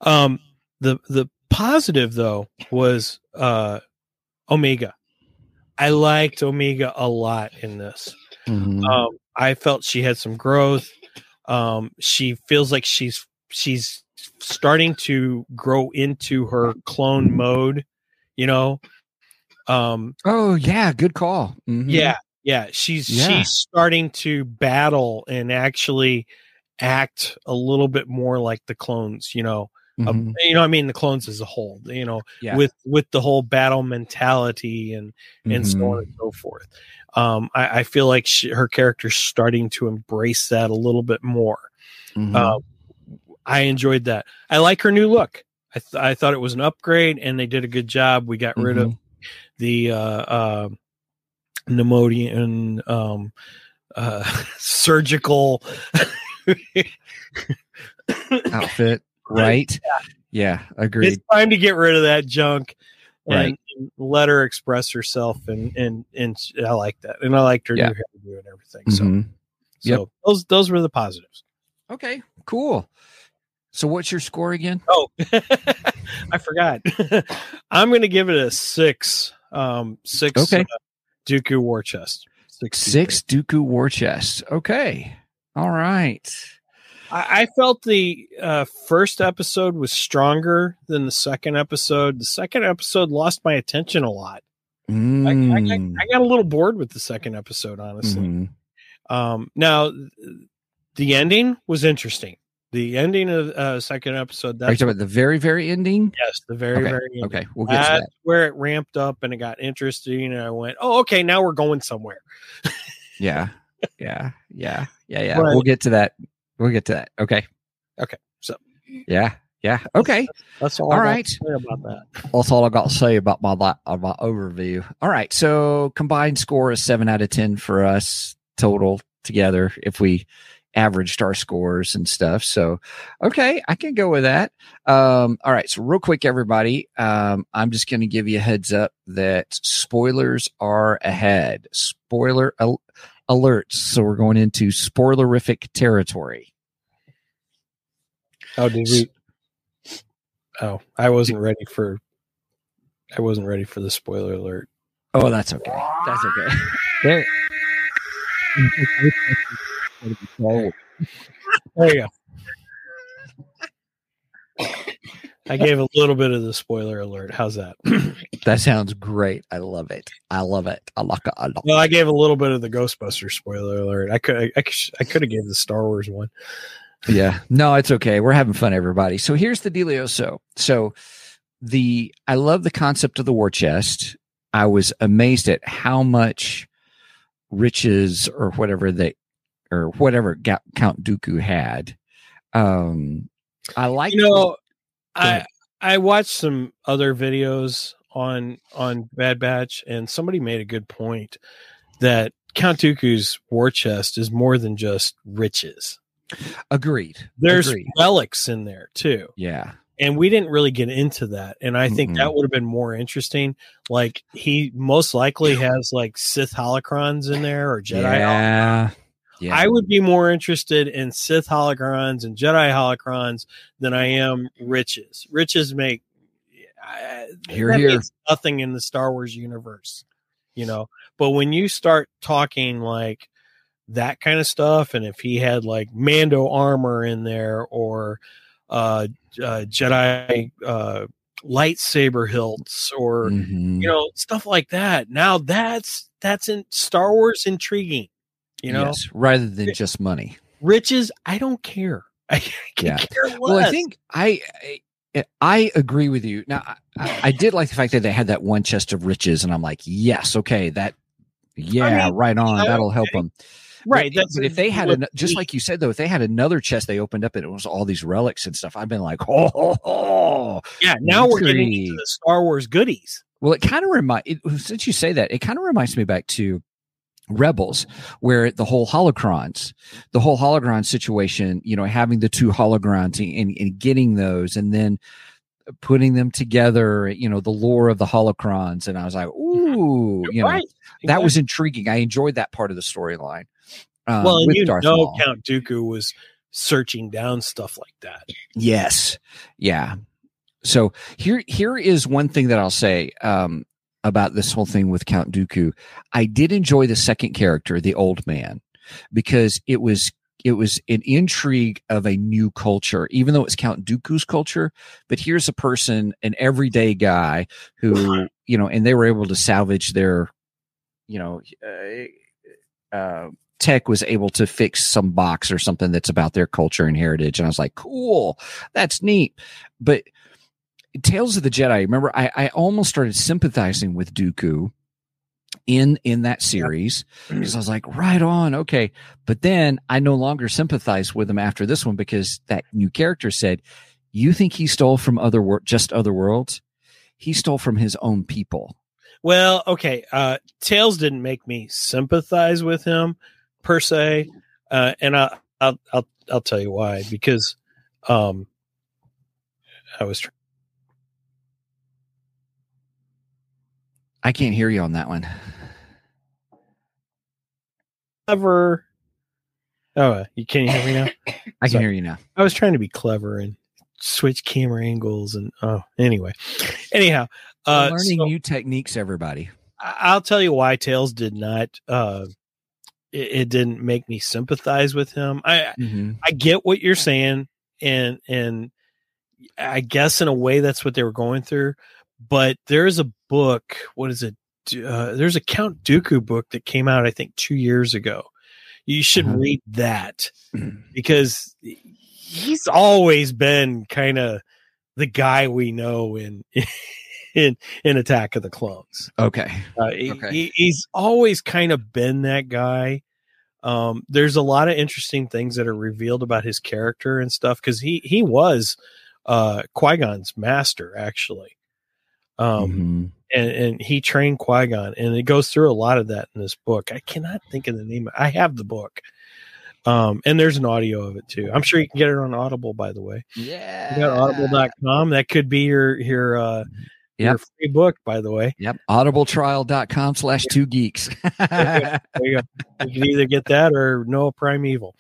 S2: um the the positive though was uh omega i liked omega a lot in this
S1: Mhm.
S2: um i felt she had some growth um she feels like she's she's starting to grow into her clone mode you know um
S1: oh yeah, good call. Mhm.
S2: yeah, yeah. She's
S1: Yeah.
S2: she's starting to battle and actually act a little bit more like the clones. You know, Uh,
S1: Mhm.
S2: you know. I mean, the clones as a whole. You know,
S1: Yeah.
S2: with with the whole battle mentality and and so on and so forth. Um, I, I feel like she, her character's starting to embrace that a little bit more.
S1: Mhm.
S2: Um, I enjoyed that. I like her new look. I, th- I thought it was an upgrade, and they did a good job. We got rid of
S1: Mhm.
S2: the uh, uh, Neimoidian um, uh, [laughs] surgical.
S1: outfit, [laughs] right? Yeah, agreed.
S2: it's time to get rid of that junk and,
S1: Right.
S2: let her express herself, and and and I like that, and I liked her
S1: Yeah.
S2: new hairdo and everything. So,
S1: Mhm. Yep.
S2: so those those were the positives.
S1: Okay, cool. So, what's your score again?
S2: Oh, [laughs] I forgot. I'm going to give it a six. Um, six.
S1: Okay.
S2: uh, Dooku War Chest. Six.
S1: Six Dooku War Chest. Okay, all right.
S2: I, I felt the uh, first episode was stronger than the second episode. The second episode lost my attention a lot. I, I, I,
S1: Mm.
S2: I got a little bored with the second episode, honestly.
S1: Mhm.
S2: Um, now, the ending was interesting. The ending of uh, second episode.
S1: Are you talking about the very, very ending?
S2: yes, the very
S1: Okay,
S2: very ending.
S1: Okay, we'll get to that.
S2: where it ramped up and it got interesting, and I went, "Oh, okay, now we're going somewhere." [laughs]
S1: Yeah, yeah, yeah, yeah, yeah.
S2: Right.
S1: We'll get to that. We'll get to that. Okay.
S2: Okay, so-
S1: Yeah, yeah. Okay.
S2: That's all.
S1: All
S2: I got to say about that.
S1: That's all I got to say about my li- uh, my overview. All right, so combined score is seven out of ten for us total together. If we averaged star scores and stuff, so okay, I can go with that. Um, all right, so real quick, everybody, um, I'm just going to give you a heads up that spoilers are ahead. Spoiler al- alerts. So we're going into spoilerific territory.
S2: Oh, did we? Oh, I wasn't ready for. I wasn't ready for the spoiler alert.
S1: Oh, that's okay. That's okay. There. [laughs]
S2: There you go. I gave a little bit of the spoiler alert. How's that? [clears throat]
S1: That sounds great. I love it. I love it. I like it. I love
S2: well, I gave a little bit of the Ghostbusters spoiler alert. I could, I, could- I could have gave the Star Wars one.
S1: yeah no it's okay we're having fun everybody so here's the dealio so so the i love the concept of the war chest i was amazed at how much riches or whatever they or whatever Ga- count dooku had um i like
S2: You know, I. I watched some other videos on on Bad Batch, and somebody made a good point that Count Dooku's war chest is more than just riches.
S1: agreed
S2: There's
S1: agreed.
S2: relics in there too.
S1: yeah
S2: and we didn't really get into that and i think
S1: Mm-mm.
S2: that would have been more interesting like he most likely has like sith holocrons in there or jedi
S1: yeah. Yeah.
S2: i would be more interested in sith holocrons and jedi holocrons than i am riches riches make I-
S1: Hear,
S2: that
S1: hear.
S2: means nothing in the star wars universe you know but when you start talking like that kind of stuff and if he had like mando armor in there or uh, uh jedi uh lightsaber hilts or
S1: Mhm.
S2: you know stuff like that now that's that's in star wars intriguing you know
S1: yes, rather than just money.
S2: riches i don't care [laughs] i
S1: Yeah.
S2: care
S1: Well, I think I, I eh, I agree with you. Now, I, I did like the fact that they had that one chest of riches, and I'm like, yes, okay, that, yeah,
S2: mean,
S1: right on. That'll help them.
S2: right
S1: But, but if they had, an, just like you said, though, if they had another chest they opened up and it was all these relics and stuff, I've been like, oh, oh, oh.
S2: yeah now we're getting into the star wars goodies
S1: Well, it kind of remind it, since you say that, it kind of reminds me back to Rebels, where the whole holocrons, the whole holocron situation, you know, having the two hologrons and, and, getting those, and then putting them together, you know, the lore of the holocrons, and I was like, ooh, you know,
S2: right
S1: that was intriguing. I enjoyed that part of the storyline. Um,
S2: well and you
S1: Darth
S2: know
S1: Maul.
S2: count dooku was searching down stuff like that
S1: Yes. Yeah. So here here is one thing that I'll say um about this whole thing with Count Dooku. I did enjoy the second character, the old man, because it was it was an intrigue of a new culture, even though it's Count Dooku's culture. But here's a person, an everyday guy who, you know, and they were able to salvage their, you know, uh, uh, tech was able to fix some box or something that's about their culture and heritage. And I was like, cool, that's neat. But Tales of the Jedi, remember, I, I almost started sympathizing with Dooku in in that series [clears throat] because I was like, right on, okay. But then I no longer sympathize with him after this one because that new character said, "You think he stole from other wor- just other worlds? He stole from his own people."
S2: Well, okay. Uh Tales didn't make me sympathize with him per se. Uh and I I'll I'll I'll tell you why. Because um I was
S1: I can't hear you on that one.
S2: clever. Oh, uh, you can't hear me now? [coughs]
S1: I can
S2: Sorry.
S1: hear you now.
S2: I was trying to be clever and switch camera angles and oh anyway. Anyhow, uh
S1: We're learning
S2: so
S1: new techniques, everybody.
S2: I- I'll tell you why Tales did not uh it, it didn't make me sympathize with him. I
S1: Mm-hmm.
S2: I get what you're saying, and and I guess in a way that's what they were going through. But there's a book. What is it? Uh, there's a Count Dooku book that came out, I think, two years ago. You should
S1: Mhm.
S2: read that because he's always been kind of the guy we know in [laughs] in in Attack of the Clones.
S1: Okay.
S2: Uh,
S1: Okay.
S2: he, he's always kind of been that guy. Um, there's a lot of interesting things that are revealed about his character and stuff because he he was uh, Qui Gon's master actually, um,
S1: Mhm.
S2: and and he trained Qui Gon, and it goes through a lot of that in this book. I cannot think of the name. I have the book, um, and there's an audio of it too. I'm sure you can get it on Audible, by the way.
S1: Yeah.
S2: You got audible.com. That could be your your uh, your free book, by the way.
S1: Yep. Audibletrial.com slash two geeks. [laughs]
S2: There you go. You can either get that or Noah Primeval.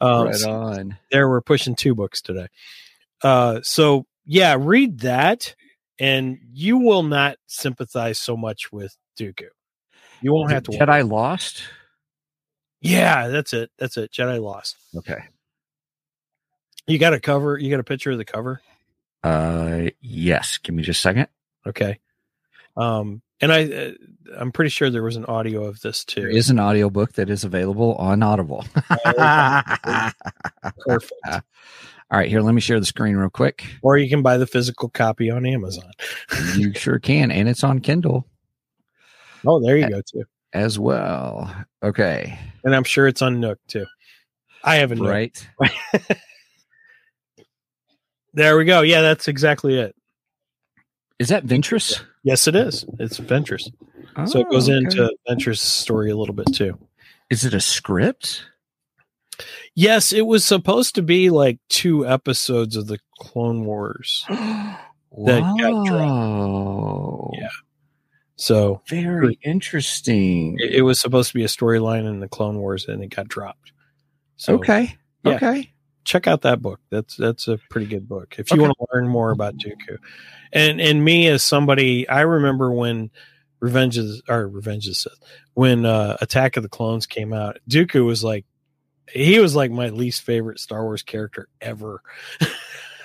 S2: Um,
S1: right
S2: so
S1: on.
S2: there we're pushing two books today. Uh, so yeah, read that, and you will not sympathize so much with Dooku. You won't have to.
S1: Jedi Lost?
S2: Yeah, that's it. That's it. Jedi Lost.
S1: Okay.
S2: You got a cover. You got a picture of the cover.
S1: Uh, yes. Give me just a second.
S2: Okay. Um, and I, uh, I'm pretty sure there was an audio of this too.
S1: There is an audiobook that is available on Audible. [laughs]
S2: perfect.
S1: All right, here, let me share the screen real quick.
S2: Or you can buy the physical copy on Amazon.
S1: You [laughs] sure can. And it's on Kindle
S2: Oh, there you go too.
S1: as well. Okay.
S2: And I'm sure it's on Nook too. I have a Nook.
S1: Right. [laughs]
S2: There we go. Yeah, that's exactly it.
S1: Is that Ventress?
S2: Yes, it is. It's Ventress. so it goes
S1: Oh, okay.
S2: into Ventress' story a little bit too.
S1: Is it a script?
S2: Yes, it was supposed to be like two episodes of the Clone Wars. [gasps] That got dropped. Yeah. So
S1: Very interesting.
S2: it, it was supposed to be a storyline in the Clone Wars and it got dropped. So
S1: okay.
S2: yeah.
S1: Okay.
S2: check out that book. That's that's a pretty good book if you
S1: Okay.
S2: want to learn more about Dooku. And and me as somebody, I remember when Revenge is or Revenge of the Sith, when uh, Attack of the Clones came out, Dooku was like he was like my least favorite Star Wars character ever. [laughs]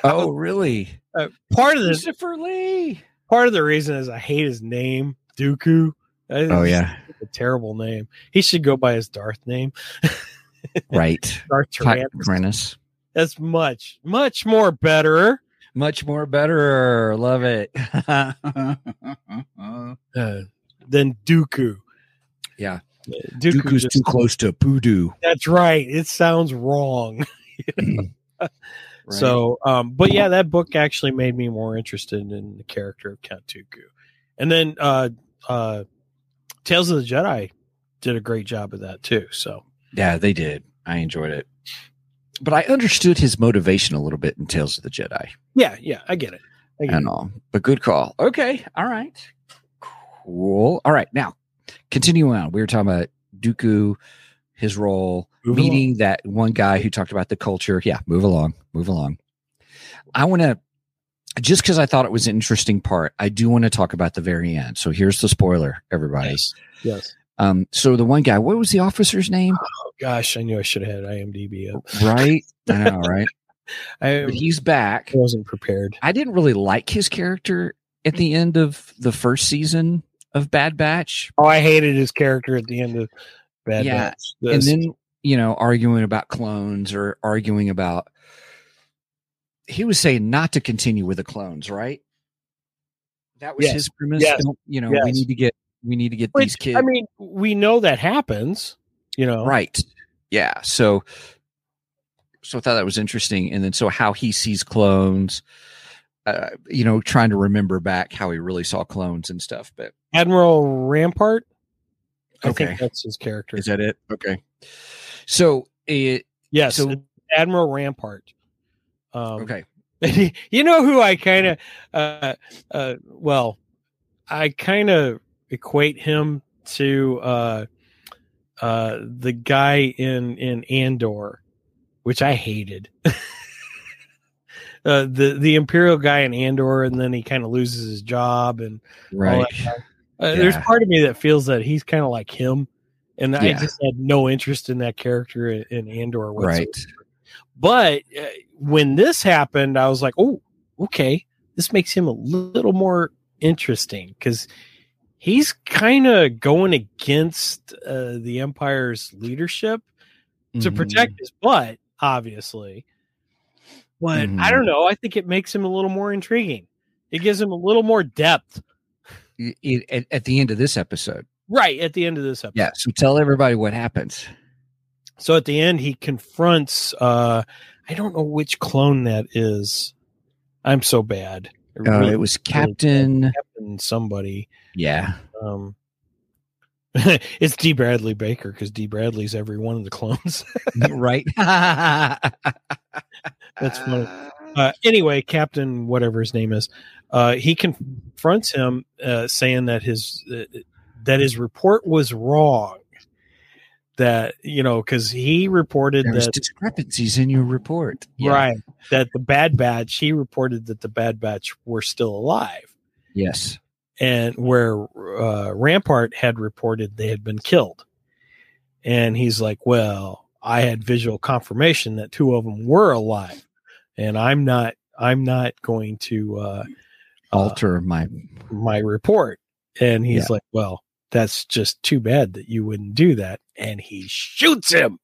S1: Oh, really?
S2: Uh, part of the
S1: Christopher Lee.
S2: part of the reason is I hate his name, Dooku.
S1: Oh yeah.
S2: a terrible name. He should go by his Darth name, [laughs]
S1: Right.
S2: Darth
S1: Ty-
S2: Tyrannus.
S1: Tyrannus.
S2: That's much much more better.
S1: Much more better. Love it. [laughs]
S2: uh, than Dooku.
S1: Yeah.
S2: Dooku
S1: Dooku's
S2: just-
S1: too close to Poodoo.
S2: That's right. It sounds wrong. [laughs] [laughs] So, um, but yeah, that book actually made me more interested in the character of Count Dooku. And then, uh, uh, Tales of the Jedi did a great job of that too. So,
S1: yeah, they did. I enjoyed it. But I understood his motivation a little bit in Tales of the Jedi
S2: yeah, yeah, I get it. I get
S1: and
S2: it.
S1: all. But good call. Okay. All right. Cool. All right. Now, continuing on. We were talking about Dooku, his role,
S2: Move
S1: meeting that one guy who talked about the culture. Yeah, move along. Move along. I want to, just because I thought it was an interesting part, I do want to talk about the very end. So here's the spoiler, everybody.
S2: Yes. Yes.
S1: Um, so the one guy, what was the officer's name?
S2: Oh gosh, I knew I should have had IMDb up.
S1: Right? I know, [laughs] right?
S2: I
S1: But he's back.
S2: I wasn't prepared.
S1: I didn't really like his character at the end of the first season of Bad Batch.
S2: Oh, I hated his character at the end of Bad
S1: Yeah,
S2: Batch.
S1: and then, you know, arguing about clones or arguing about he was saying not to continue with the clones, right? That was
S2: Yes.
S1: his premise.
S2: Yes.
S1: You know, we need to get we need to get
S2: Which,
S1: these kids
S2: I mean, we know that happens. You know,
S1: right. Yeah. So so I thought that was interesting. And then so how he sees clones, uh, you know, trying to remember back how he really saw clones and stuff. But
S2: Admiral Rampart. I
S1: Okay.
S2: think that's his character.
S1: is that it? Okay. So it
S2: yes,
S1: so-
S2: Admiral Rampart. Um,
S1: okay. [laughs]
S2: you know who I kind of, uh, uh, well, I kind of equate him to uh, uh, the guy in in Andor, which I hated. [laughs] uh, the the Imperial guy in Andor, and then he kind of loses his job, and
S1: Right.
S2: Uh, there's part of me that feels that he's kind of like him, and I
S1: Yeah.
S2: just had no interest in that character in, in Andor. Whatsoever.
S1: Right.
S2: But uh, when this happened, I was like, oh, okay, this makes him a little more interesting because he's kind of going against uh, the Empire's leadership to
S1: Mhm.
S2: protect his butt, obviously. But I
S1: Mhm.
S2: don't know. I think it makes him a little more intriguing. It gives him a little more depth.
S1: It- it- at, at the end of this episode.
S2: Right at the end of this episode.
S1: Yeah. So tell everybody what happens.
S2: So at the end, he confronts. uh I don't know which clone that is. I'm so bad. I
S1: Uh, it was Captain.
S2: Captain somebody.
S1: Yeah.
S2: Um, [laughs] it's D. Bradley Baker because D. Bradley's every one of the clones. [laughs] [laughs]
S1: right.
S2: That's funny. Uh, anyway, Captain, whatever his name is, uh, he confronts him, uh, saying that his uh, that his report was wrong. That you know, because he reported
S1: There's
S2: that
S1: discrepancies in your report. Yeah.
S2: right that the Bad Batch. He reported that the Bad Batch were still alive.
S1: Yes.
S2: and where uh, Rampart had reported they had been killed. And he's like, "Well, I had visual confirmation that two of them were alive, and I'm not. I'm not going to uh,
S1: Alter my.
S2: my report." And he's
S1: Yeah.
S2: like, "Well, that's just too bad that you wouldn't do that." And he shoots him.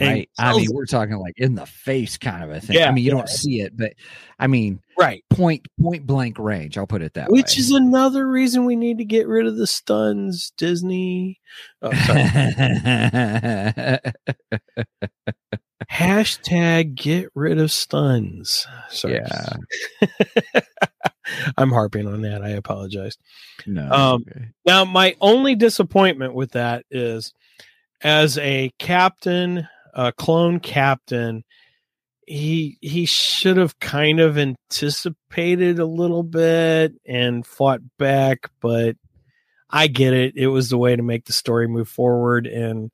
S1: Right. I mean,
S2: him.
S1: we're talking like in the face kind of a thing.
S2: Yeah,
S1: I mean, you
S2: yeah.
S1: don't see it, but I mean,
S2: right.
S1: point point blank range. I'll put it that
S2: Which
S1: way.
S2: is another reason we need to get rid of the stuns, Disney. Oh. [laughs] Hashtag get rid of stuns. Sorry.
S1: Yeah. [laughs]
S2: I'm harping on that. I apologize.
S1: no.
S2: Um,
S1: okay.
S2: Now, my only disappointment with that is as a captain a clone captain, he he should have kind of anticipated a little bit and fought back, but I get it. It was the way to make the story move forward, and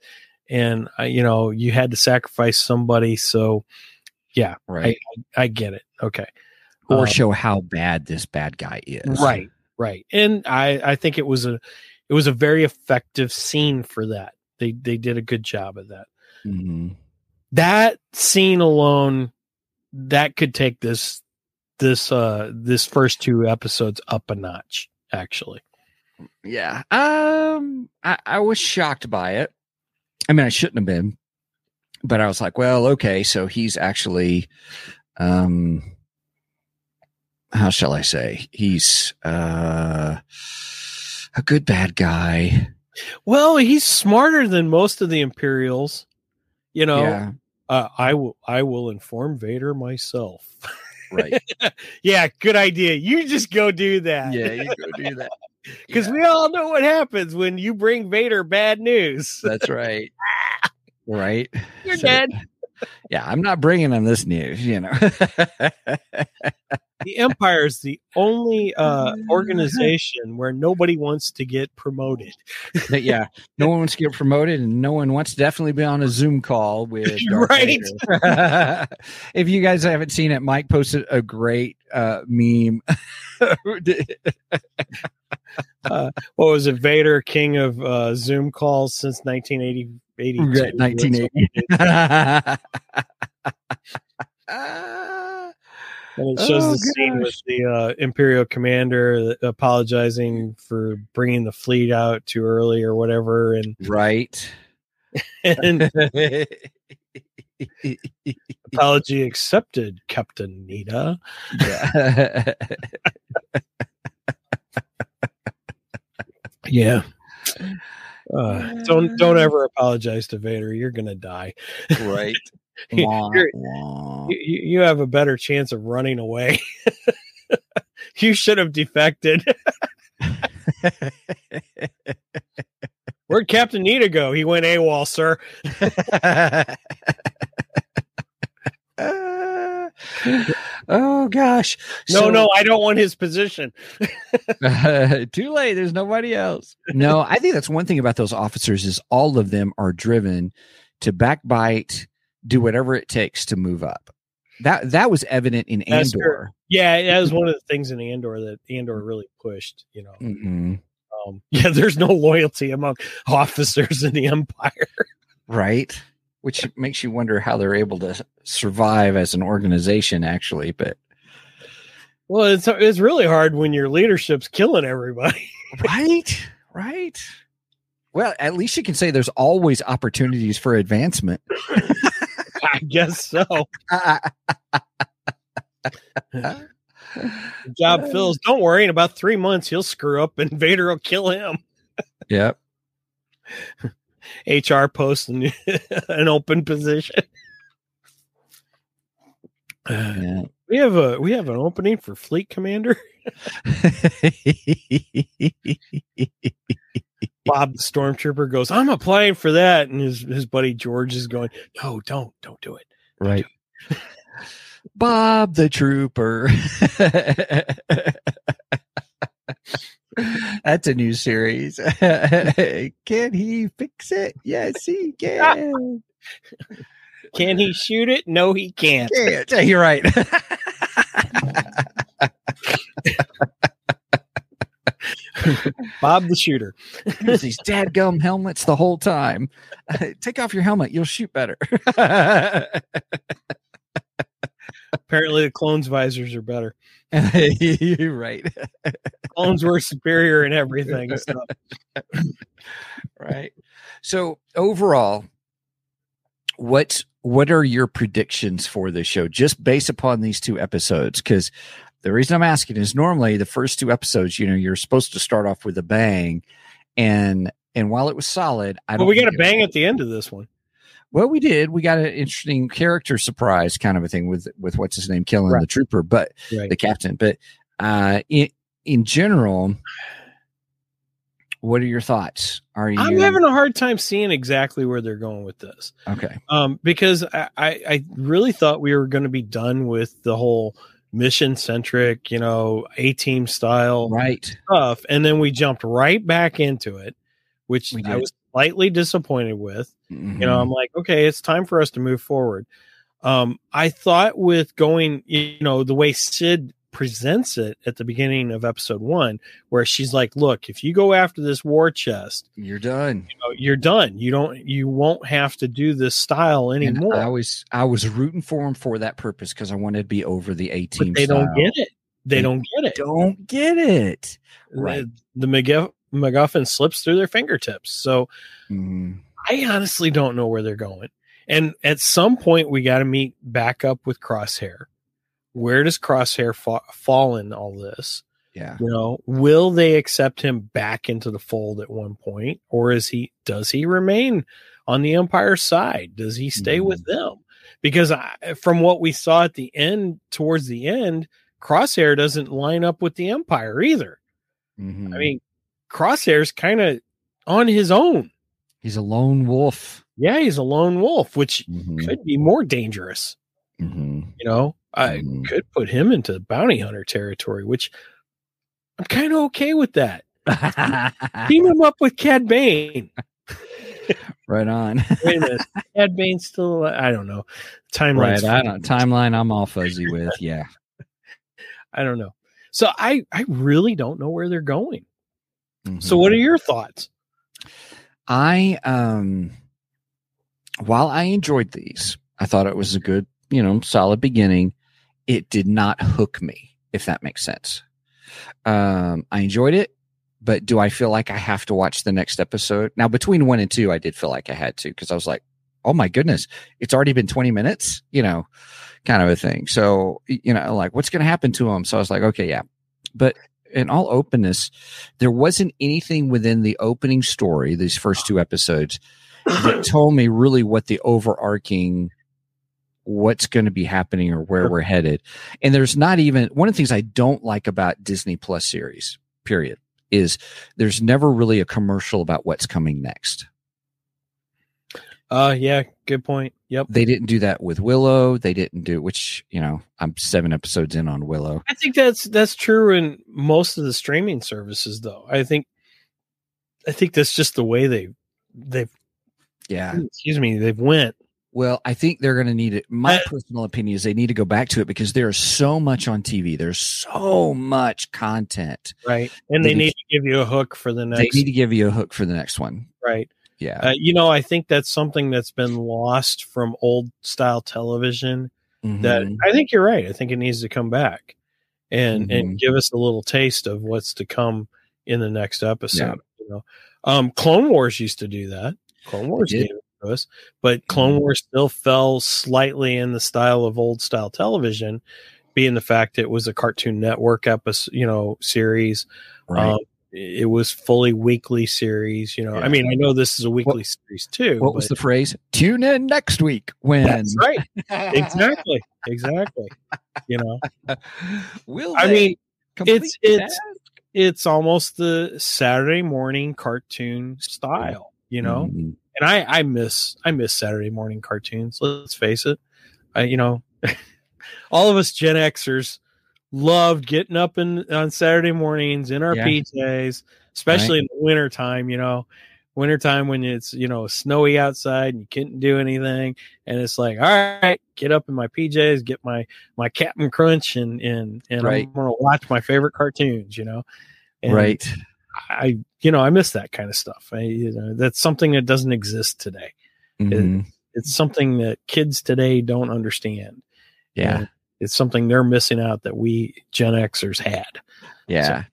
S2: and uh, you know you had to sacrifice somebody. So yeah,
S1: Right.
S2: I get it. Okay,
S1: or
S2: Um,
S1: show how bad this bad guy is.
S2: right, right, and I I think it was a it was a very effective scene for that. They they did a good job of that.
S1: Mhm.
S2: That scene alone, that could take this this uh this first two episodes up a notch. Actually,
S1: Yeah. Um, I, I was shocked by it. I mean, I shouldn't have been, but I was like, well, okay, so he's actually, um, how shall I say? He's uh, a good bad guy.
S2: well, he's smarter than most of the Imperials. You know,
S1: Yeah.
S2: uh, I will I will inform Vader myself.
S1: Right. [laughs]
S2: yeah, good idea. You just go do that.
S1: yeah. You go do that.
S2: Because
S1: Yeah,
S2: we all know what happens when you bring Vader bad news.
S1: that's right. [laughs] Right.
S2: You're
S1: So-
S2: dead.
S1: Yeah. I'm not bringing him this news, you know. [laughs]
S2: The Empire is the only uh, [laughs] organization where nobody wants to get promoted.
S1: But yeah, no one wants to get promoted, and no one wants to definitely be on a Zoom call with [laughs] Darth
S2: Right. [laughs]
S1: If you guys haven't seen it, Mike posted a great uh, meme.
S2: What was it? Vader, king of uh, Zoom calls since 1980.
S1: 1980.
S2: And it shows
S1: Oh,
S2: the scene with the uh, Imperial commander apologizing for bringing the fleet out too early or whatever, and
S1: right.
S2: and [laughs] apology accepted, Captain Needa.
S1: yeah. [laughs]
S2: Yeah. Uh, don't don't ever apologize to Vader. You're gonna die.
S1: right. [laughs]
S2: You, you have a better chance of running away. [laughs] you should have defected. [laughs] Where'd Captain Needa go? He went AWOL, sir.
S1: oh gosh.
S2: No,
S1: So-
S2: no, I don't want his position.
S1: too late. There's nobody else. No, I think that's one thing about those officers is all of them are driven to backbite, do whatever it takes to move up. That that was evident in
S2: That's
S1: Andor.
S2: Yeah, that was mm-hmm. one of the things in Andor that Andor mm-hmm. really pushed. You know,
S1: Mm-mm.
S2: um, [laughs] yeah, there's no loyalty among officers in the Empire.
S1: Right. Which makes you wonder how they're able to survive as an organization, actually. But
S2: Well, it's it's really hard when your leadership's killing everybody.
S1: right, right. Well, at least you can say there's always opportunities for advancement. [laughs]
S2: Guess so. Job fills. [laughs] Don't worry. In about three months, he'll screw up, and [laughs] Vader will kill him.
S1: Yep.
S2: HR posts [laughs] an, an open position.
S1: Yeah.
S2: We have a we have an opening for fleet commander. Bob the stormtrooper goes, "I'm applying for that," and his his buddy George is going, "No, don't, don't do it."
S1: right. [laughs] [laughs] Bob the Trooper. That's a new series. [laughs] can he fix it? Yes, he can.
S2: Can he shoot it? No, he can't.
S1: Can't. You're right. [laughs]
S2: Bob the shooter.
S1: Use these dadgum helmets the whole time. [laughs] Take off your helmet, you'll shoot better. [laughs]
S2: Apparently, the clones' visors are better.
S1: You're right.
S2: Clones were superior in everything. So.
S1: Right. So overall, what what are your predictions for this show just based upon these two episodes? Because the reason I'm asking is normally the first two episodes, you know, you're supposed to start off with a bang, and and while it was solid, I don't.
S2: Well, we got a bang at the end of this one.
S1: Well, we did. We got an interesting character surprise kind of a thing with with what's his name killing
S2: Right.
S1: the trooper, but
S2: Right.
S1: the captain. But uh, in in general, What are your thoughts? Are you
S2: I'm having a hard time seeing exactly where they're going with this.
S1: okay?
S2: Um, because I, I, I really thought we were going to be done with the whole mission centric, you know, A team style
S1: Right.
S2: stuff. And then we jumped right back into it, which I was slightly disappointed with.
S1: Mhm.
S2: You know, I'm like, okay, it's time for us to move forward. Um, I thought with going, you know, the way Cid presents it at the beginning of episode one, where she's like, look, if you go after this war chest,
S1: you're done.
S2: you know, you're done. You don't, you won't have to do this style
S1: And
S2: anymore.
S1: I was I was rooting for him for that purpose because I wanted to be over the team.
S2: they don't get it. They,
S1: They
S2: don't get it.
S1: Don't get it. Right.
S2: The, the McGuff- MacGuffin slips through their fingertips. So
S1: Mhm.
S2: I honestly don't know where they're going. And at some point, we got to meet back up with Crosshair. Where does Crosshair fa- fall in all this?
S1: Yeah.
S2: You know, will they accept him back into the fold at one point, or is he? Does he remain on the Empire side? Does he stay with them? Because I, from what we saw at the end, towards the end, Crosshair doesn't line up with the Empire either.
S1: Mhm.
S2: I mean, Crosshair's kind of on his own.
S1: he's a lone wolf.
S2: Yeah, he's a lone wolf, which
S1: Mhm.
S2: could be more dangerous.
S1: Mhm.
S2: You know, I
S1: Mhm.
S2: could put him into bounty hunter territory, which I'm kind of okay with that. Team him up with Cad Bane. [laughs]
S1: right on. [laughs]
S2: Wait a minute, Cad Bane's still. I don't know. Timeline.
S1: right. I don't timeline. I'm all fuzzy with. Yeah. [laughs]
S2: I don't know. So I I really don't know where they're going. So
S1: Mhm.
S2: what are your thoughts?
S1: I um while I enjoyed these, I thought it was a good, you know, solid beginning. It did not hook me, if that makes sense. Um I enjoyed it, but do I feel like I have to watch the next episode? Now between 1 and 2 I did feel like I had to cuz I was like, "Oh my goodness, it's already been 20 minutes," you know, kind of a thing. So, you know, like what's going to happen to him? So I was like, "Okay, yeah." But in all openness, there wasn't anything within the opening story, these first two episodes, that [coughs] told me really what the overarching what's going to be happening or where we're headed. And there's not even one of the things I don't like about Disney Plus series, period, is there's never really a commercial about what's coming next.
S2: Uh, yeah, good point. Yep.
S1: They didn't do that with Willow. They didn't do which, you know, I'm seven episodes in on Willow.
S2: I think that's that's true in most of the streaming services, though. I think, I think that's just the way they they've
S1: Yeah.
S2: excuse me they've went.
S1: Well, I think they're going to need it. My
S2: Uh,
S1: personal opinion is they need to go back to it because there's so much on TV. There's so much content.
S2: right? And
S1: They
S2: they
S1: need
S2: to give you a hook for the next.
S1: They need to give you a hook for the next one.
S2: right?
S1: Yeah.
S2: Uh, you know, I think that's something that's been lost from old style television. That
S1: Mhm.
S2: I think you're right. I think it needs to come back and
S1: Mhm.
S2: and give us a little taste of what's to come in the next episode. You know, um, Clone Wars used to do that. Clone Wars
S1: did.
S2: To us, but Clone
S1: Mhm.
S2: Wars still fell slightly in the style of old style television, being the fact it was a Cartoon Network episode, you know, series.
S1: right.
S2: Um, it was fully weekly series. You know,
S1: Yeah.
S2: I mean, I know this is a weekly series too.
S1: what was the phrase? Tune in next week when
S2: That's right. [laughs] Exactly. Exactly. You know,
S1: Will
S2: I mean, it's it's it's almost the Saturday morning cartoon style. You know,
S1: task?
S2: And I I miss I miss Saturday morning cartoons. Let's face it. I you know, [laughs] all of us Gen Xers loved getting up in on Saturday mornings in our
S1: Yeah.
S2: PJs, especially in the winter time. You know, wintertime when it's you know snowy outside and you couldn't do anything, and it's like, all right, get up in my PJs, get my my Captain Crunch, and and and
S1: Right.
S2: I'm gonna watch my favorite cartoons. You know, and
S1: right.
S2: I you know I miss that kind of stuff. I, you know, that's something that doesn't exist today.
S1: Mhm.
S2: It's something that kids today don't understand.
S1: Yeah.
S2: And it's something they're missing out that we Gen Xers had.
S1: Yeah.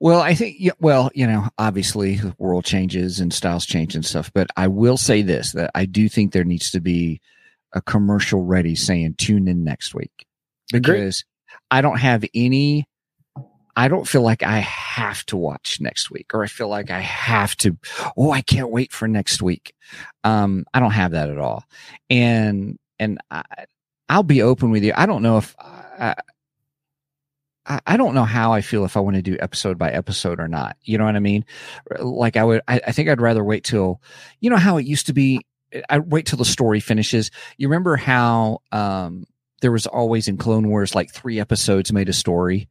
S1: Well, I think, yeah, well, you know, obviously the world changes and styles change and stuff, but I will say this that I do think there needs to be a commercial ready saying tune in next week
S2: Agreed.
S1: because I don't have any, I don't feel like I have to watch next week or I feel like I have to, oh, I can't wait for next week. Um, I don't have that at all. And, and I, I'll be open with you. I don't know if I, I, don't know how I feel if I want to do episode by episode or not. You know what I mean? Like I would, I, I think I'd rather wait till, you know, how it used to be. I wait till the story finishes. You remember how um, there was always in Clone Wars like three episodes made a story,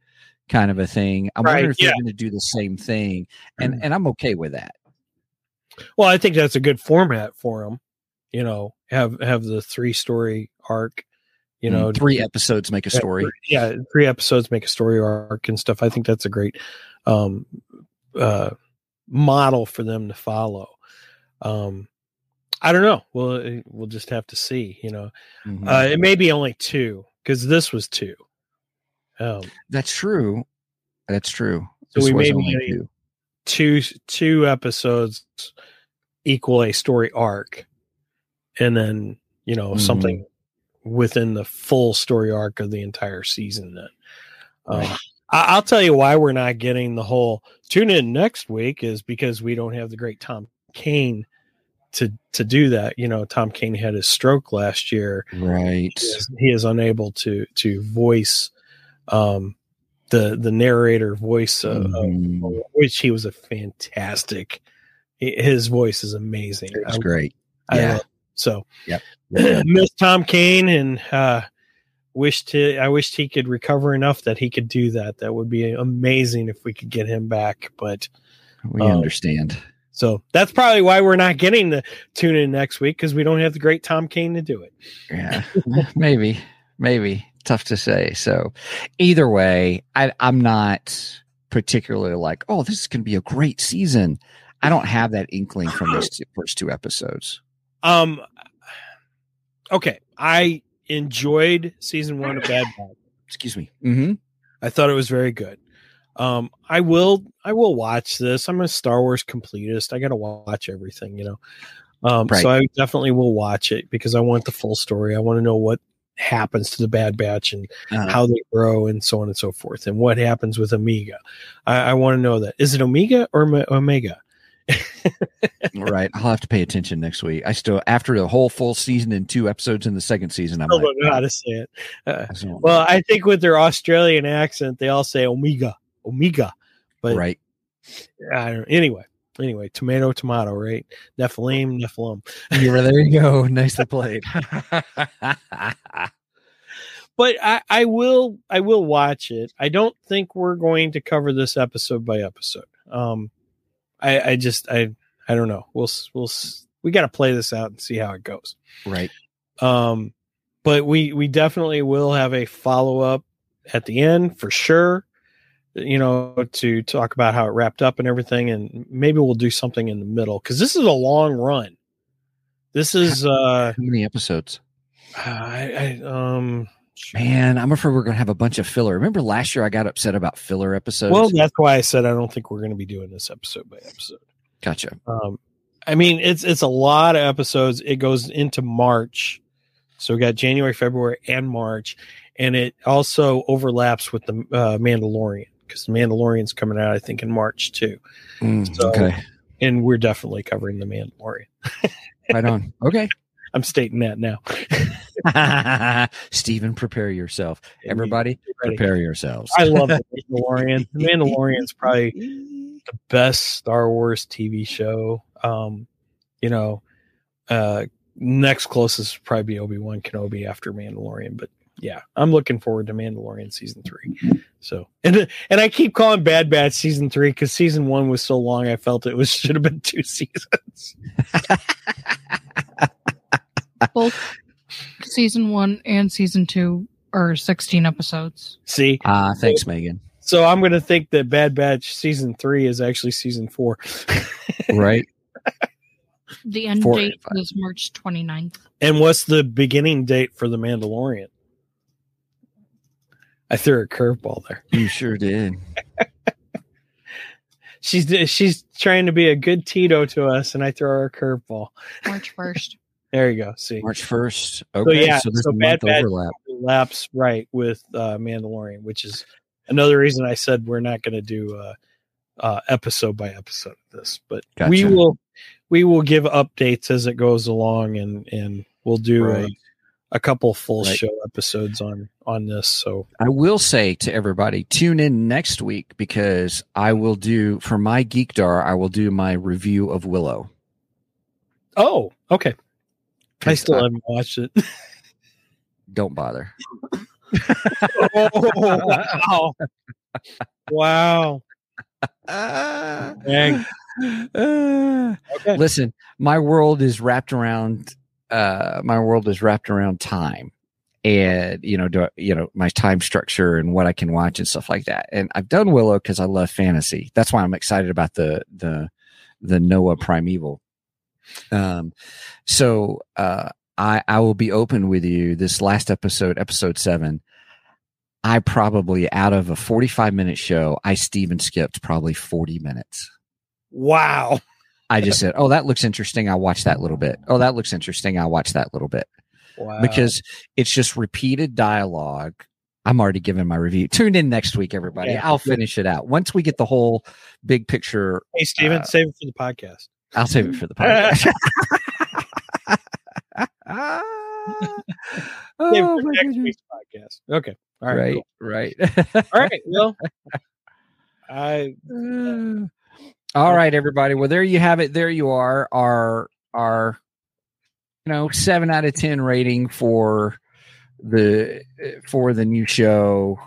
S1: kind of a thing. I
S2: Right,
S1: wonder if
S2: yeah.
S1: they're going to do the same thing, and and I'm okay with that.
S2: Well, I think that's a good format for them. You know, have have the three story arc. You know,
S1: Mm, three episodes make a story.
S2: yeah three episodes make a story arc and stuff i think that's a great um uh model for them to follow um i don't know we'll we'll just have to see you know
S1: Mhm.
S2: uh it may be only two because this was two um
S1: That's true. That's true.
S2: So
S1: This
S2: we
S1: was
S2: may be
S1: only
S2: getting-
S1: two.
S2: two two episodes equal a story arc and then you know
S1: Mhm.
S2: something within the full story arc of the entire season then um,
S1: Right.
S2: I, i'll tell you why we're not getting the whole tune in next week is because we don't have the great tom kane to to do that you know tom kane had his stroke last year
S1: Right.
S2: he is, he is unable to to voice um the the narrator voice of, of
S1: Mhm.
S2: which he was a fantastic. His voice is amazing.
S1: It was
S2: I-
S1: great.
S2: I
S1: Yeah.
S2: love- so
S1: yeah, [clears throat]
S2: miss Tom Kane and uh, wished he, I wished he could recover enough that he could do that. That would be amazing if we could get him back. But
S1: We
S2: Um,
S1: understand.
S2: so that's probably why we're not getting the tune in next week because we don't have the great Tom Kane to do it.
S1: Yeah. [laughs] [laughs] maybe. Maybe. Tough to say. So either way, I, I'm not particularly like, oh, this is going to be a great season. I don't have that inkling from those two, first two episodes.
S2: Um. Okay, I enjoyed season one of Bad Batch.
S1: Excuse me. Mm-hmm.
S2: I thought it was very good. Um, I will, I will watch this. I'm a Star Wars completist. I got to watch everything, you know. Um,
S1: Right.
S2: so I definitely will watch it because I want the full story. I want to know what happens to the Bad Batch and
S1: Uh,
S2: how they grow and so on and so forth, and what happens with Omega. I, I want to know that. Is it Omega or Me- Omega?
S1: right. I'll have to pay attention next week. I still, after the whole full season and two episodes in the second season, I'm
S2: I
S1: like,
S2: don't know how to say it. Uh,
S1: I
S2: well, I think with their Australian accent, they all say Omega, Omega. But
S1: right.
S2: I don't, anyway, anyway, tomato, tomato, right? Nephilim, Nephilim.
S1: You were there. You go. [laughs] Nicely played. [laughs]
S2: But I, I will, I will watch it. I don't think we're going to cover this episode by episode. Um, I, I just, I, I don't know. We'll, we'll, we got to play this out and see how it goes.
S1: right.
S2: Um, but we, we definitely will have a follow up at the end for sure. You know, to talk about how it wrapped up and everything, and maybe we'll do something in the middle because this is a long run. This is, uh,
S1: How many episodes?
S2: I, I um,
S1: Man, I'm afraid we're going to have a bunch of filler. Remember last year I got upset about filler episodes?
S2: Well, that's why I said I don't think we're going to be doing this episode by episode.
S1: gotcha.
S2: Um, I mean, it's it's a lot of episodes. It goes into March, so we got January, February, and March, and it also overlaps with the uh, Mandalorian because the Mandalorian's coming out, I think, in March too.
S1: Mm,
S2: So-
S1: okay.
S2: And we're definitely covering the Mandalorian. [laughs]
S1: Right on. Okay.
S2: I'm stating that now. [laughs]
S1: Stephen, prepare yourself. Everybody, prepare yourselves.
S2: I love the Mandalorian. The Mandalorian's probably [laughs] the best Star Wars TV show. Um, you know, uh, next closest would probably be Obi Wan Kenobi after Mandalorian, but yeah, I'm looking forward to Mandalorian season three. So, and and I keep calling Bad Batch season three because season one was so long. I felt it was should have been two [laughs] seasons. [laughs]
S6: Both season one and season two are 16 episodes.
S2: See,
S1: Ah, thanks, Megan.
S2: so I'm going to think that Bad Batch season three is actually season four. [laughs]
S1: Right.
S6: The end
S1: Four-
S6: date is March 29th.
S2: And what's the beginning date for the Mandalorian? I threw a curveball there.
S1: You sure did. [laughs]
S2: She's she's trying to be a good Tito to us, and I throw her a curveball.
S6: March 1st. [laughs]
S2: There you go. See,
S1: March 1st. Okay.
S2: yeah,
S1: So
S2: so
S1: a
S2: Bad
S1: month overlap.
S2: laps right with uh, Mandalorian, which is another reason I said we're not going to do uh, uh, episode by episode of this, but we will we will give updates as it goes along, and and we'll do
S1: Right.
S2: a couple full
S1: Right.
S2: show episodes on on this. So
S1: I will say to everybody, tune in next week because I will do for my Geekdar, I will do my review of Willow.
S2: oh, okay. I still haven't watched it. [laughs]
S1: don't bother.
S2: oh, wow. wow. [laughs]
S1: Uh, uh,
S2: Okay.
S1: listen, my world is wrapped around uh my world is wrapped around time and you know do, you know my time structure and what I can watch and stuff like that. And I've done Willow cuz I love fantasy. That's why I'm excited about the the the Noah Primeval. Um so uh I I will be open with you this last episode episode 7 I probably out of a 45 minute show I Steven skipped probably 40 minutes.
S2: Wow.
S1: I just said, "Oh, that looks interesting. I'll watch that little bit. Oh, that looks interesting. I'll watch that little bit."
S2: Wow.
S1: Because it's just repeated dialogue. I'm already giving my review. Tune in next week, everybody.
S2: Yeah.
S1: I'll finish it out once we get the whole big picture.
S2: hey, Steven,
S1: uh,
S2: save it for the podcast.
S1: I'll save it for the podcast. [laughs] [laughs] Oh,
S2: next week's podcast. Okay. All right.
S1: right,
S2: cool.
S1: right. [laughs]
S2: All right. Well, I [sighs]
S1: Uh, all right, everybody. Well, there you have it. There you are. Our our you know seven out of ten rating for the eh, for the new show,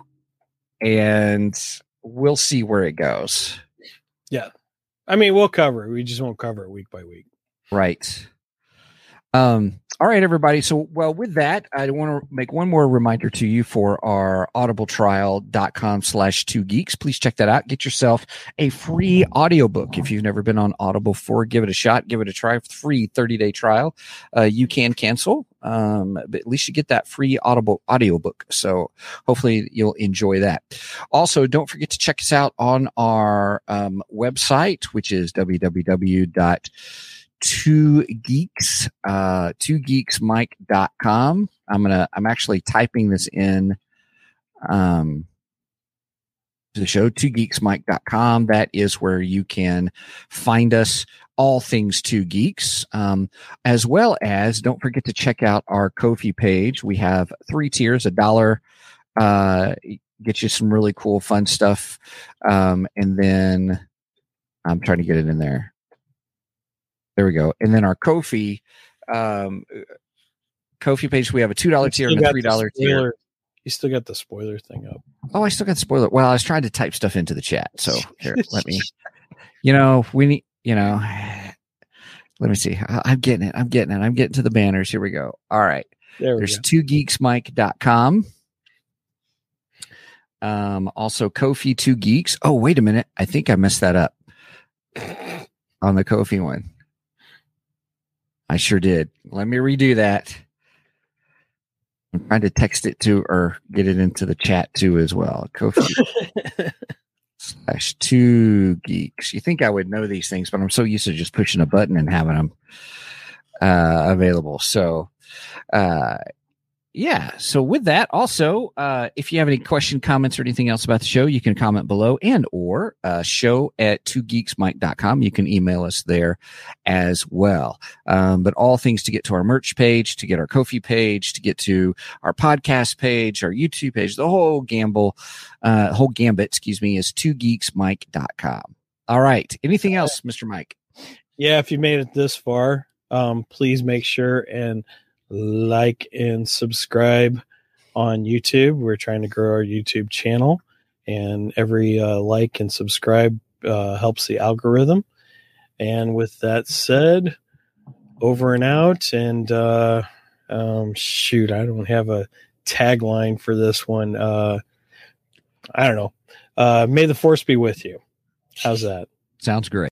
S1: and we'll see where it goes.
S2: Yeah, I mean, we'll cover it. We just won't cover it week by week.
S1: Right. Um, all right, everybody. So, well, with that, I want to make one more reminder to you for our audibletrial.com slash two geeks. Please check that out. Get yourself a free audiobook. If you've never been on Audible before, give it a shot. Give it a try. Free 30 day trial. Uh, you can cancel. Um, but at least you get that free Audible audiobook. So hopefully you'll enjoy that. Also, don't forget to check us out on our um, website, which is www two geeks uh two geeksmike.com i'm gonna i'm actually typing this in um to the show two geeksmike.com that is where you can find us all things two geeks. Um as well as don't forget to check out our Ko-fi page. We have three tiers a dollar uh get you some really cool fun stuff. Um and then i'm trying to get it in there there we go. And then our Ko-fi, um, Ko-fi page, we have a two dollar tier and a three dollar tier.
S2: You still got the spoiler thing up.
S1: Oh, I still got the spoiler. Well, I was trying to type stuff into the chat, so here, let me. [laughs] You know, we need. You know, let me see. I- I'm getting it. I'm getting it. I'm getting to the banners. Here we go. All right.
S2: There
S1: There's
S2: go.
S1: two geeksmike.com. Um, also Ko-fi two geeks. Oh, wait a minute. I think I messed that up on the Ko-fi one. I sure did. Let me redo that. I'm trying to text it to or get it into the chat too as well. Ko-fi [laughs] slash two geeks. You think I would know these things, but I'm so used to just pushing a button and having them uh, available. So, uh, yeah. So with that, also, uh, if you have any question, comments, or anything else about the show, you can comment below and or uh, show at two geeksmike.com. You can email us there as well. Um, but all things to get to our merch page, to get our Ko-fi page, to get to our podcast page, our YouTube page, the whole gamble, uh, whole gambit, excuse me, is two geeksmike.com. All right. Anything else, Mr. Mike?
S2: yeah, if you made it this far, um, please make sure and like and subscribe on YouTube. We're trying to grow our YouTube channel, and every uh, like and subscribe uh, helps the algorithm. And with that said, over and out. And uh, um, shoot, I don't have a tagline for this one. Uh, I don't know. Uh, may the force be with you. How's that?
S1: Sounds great.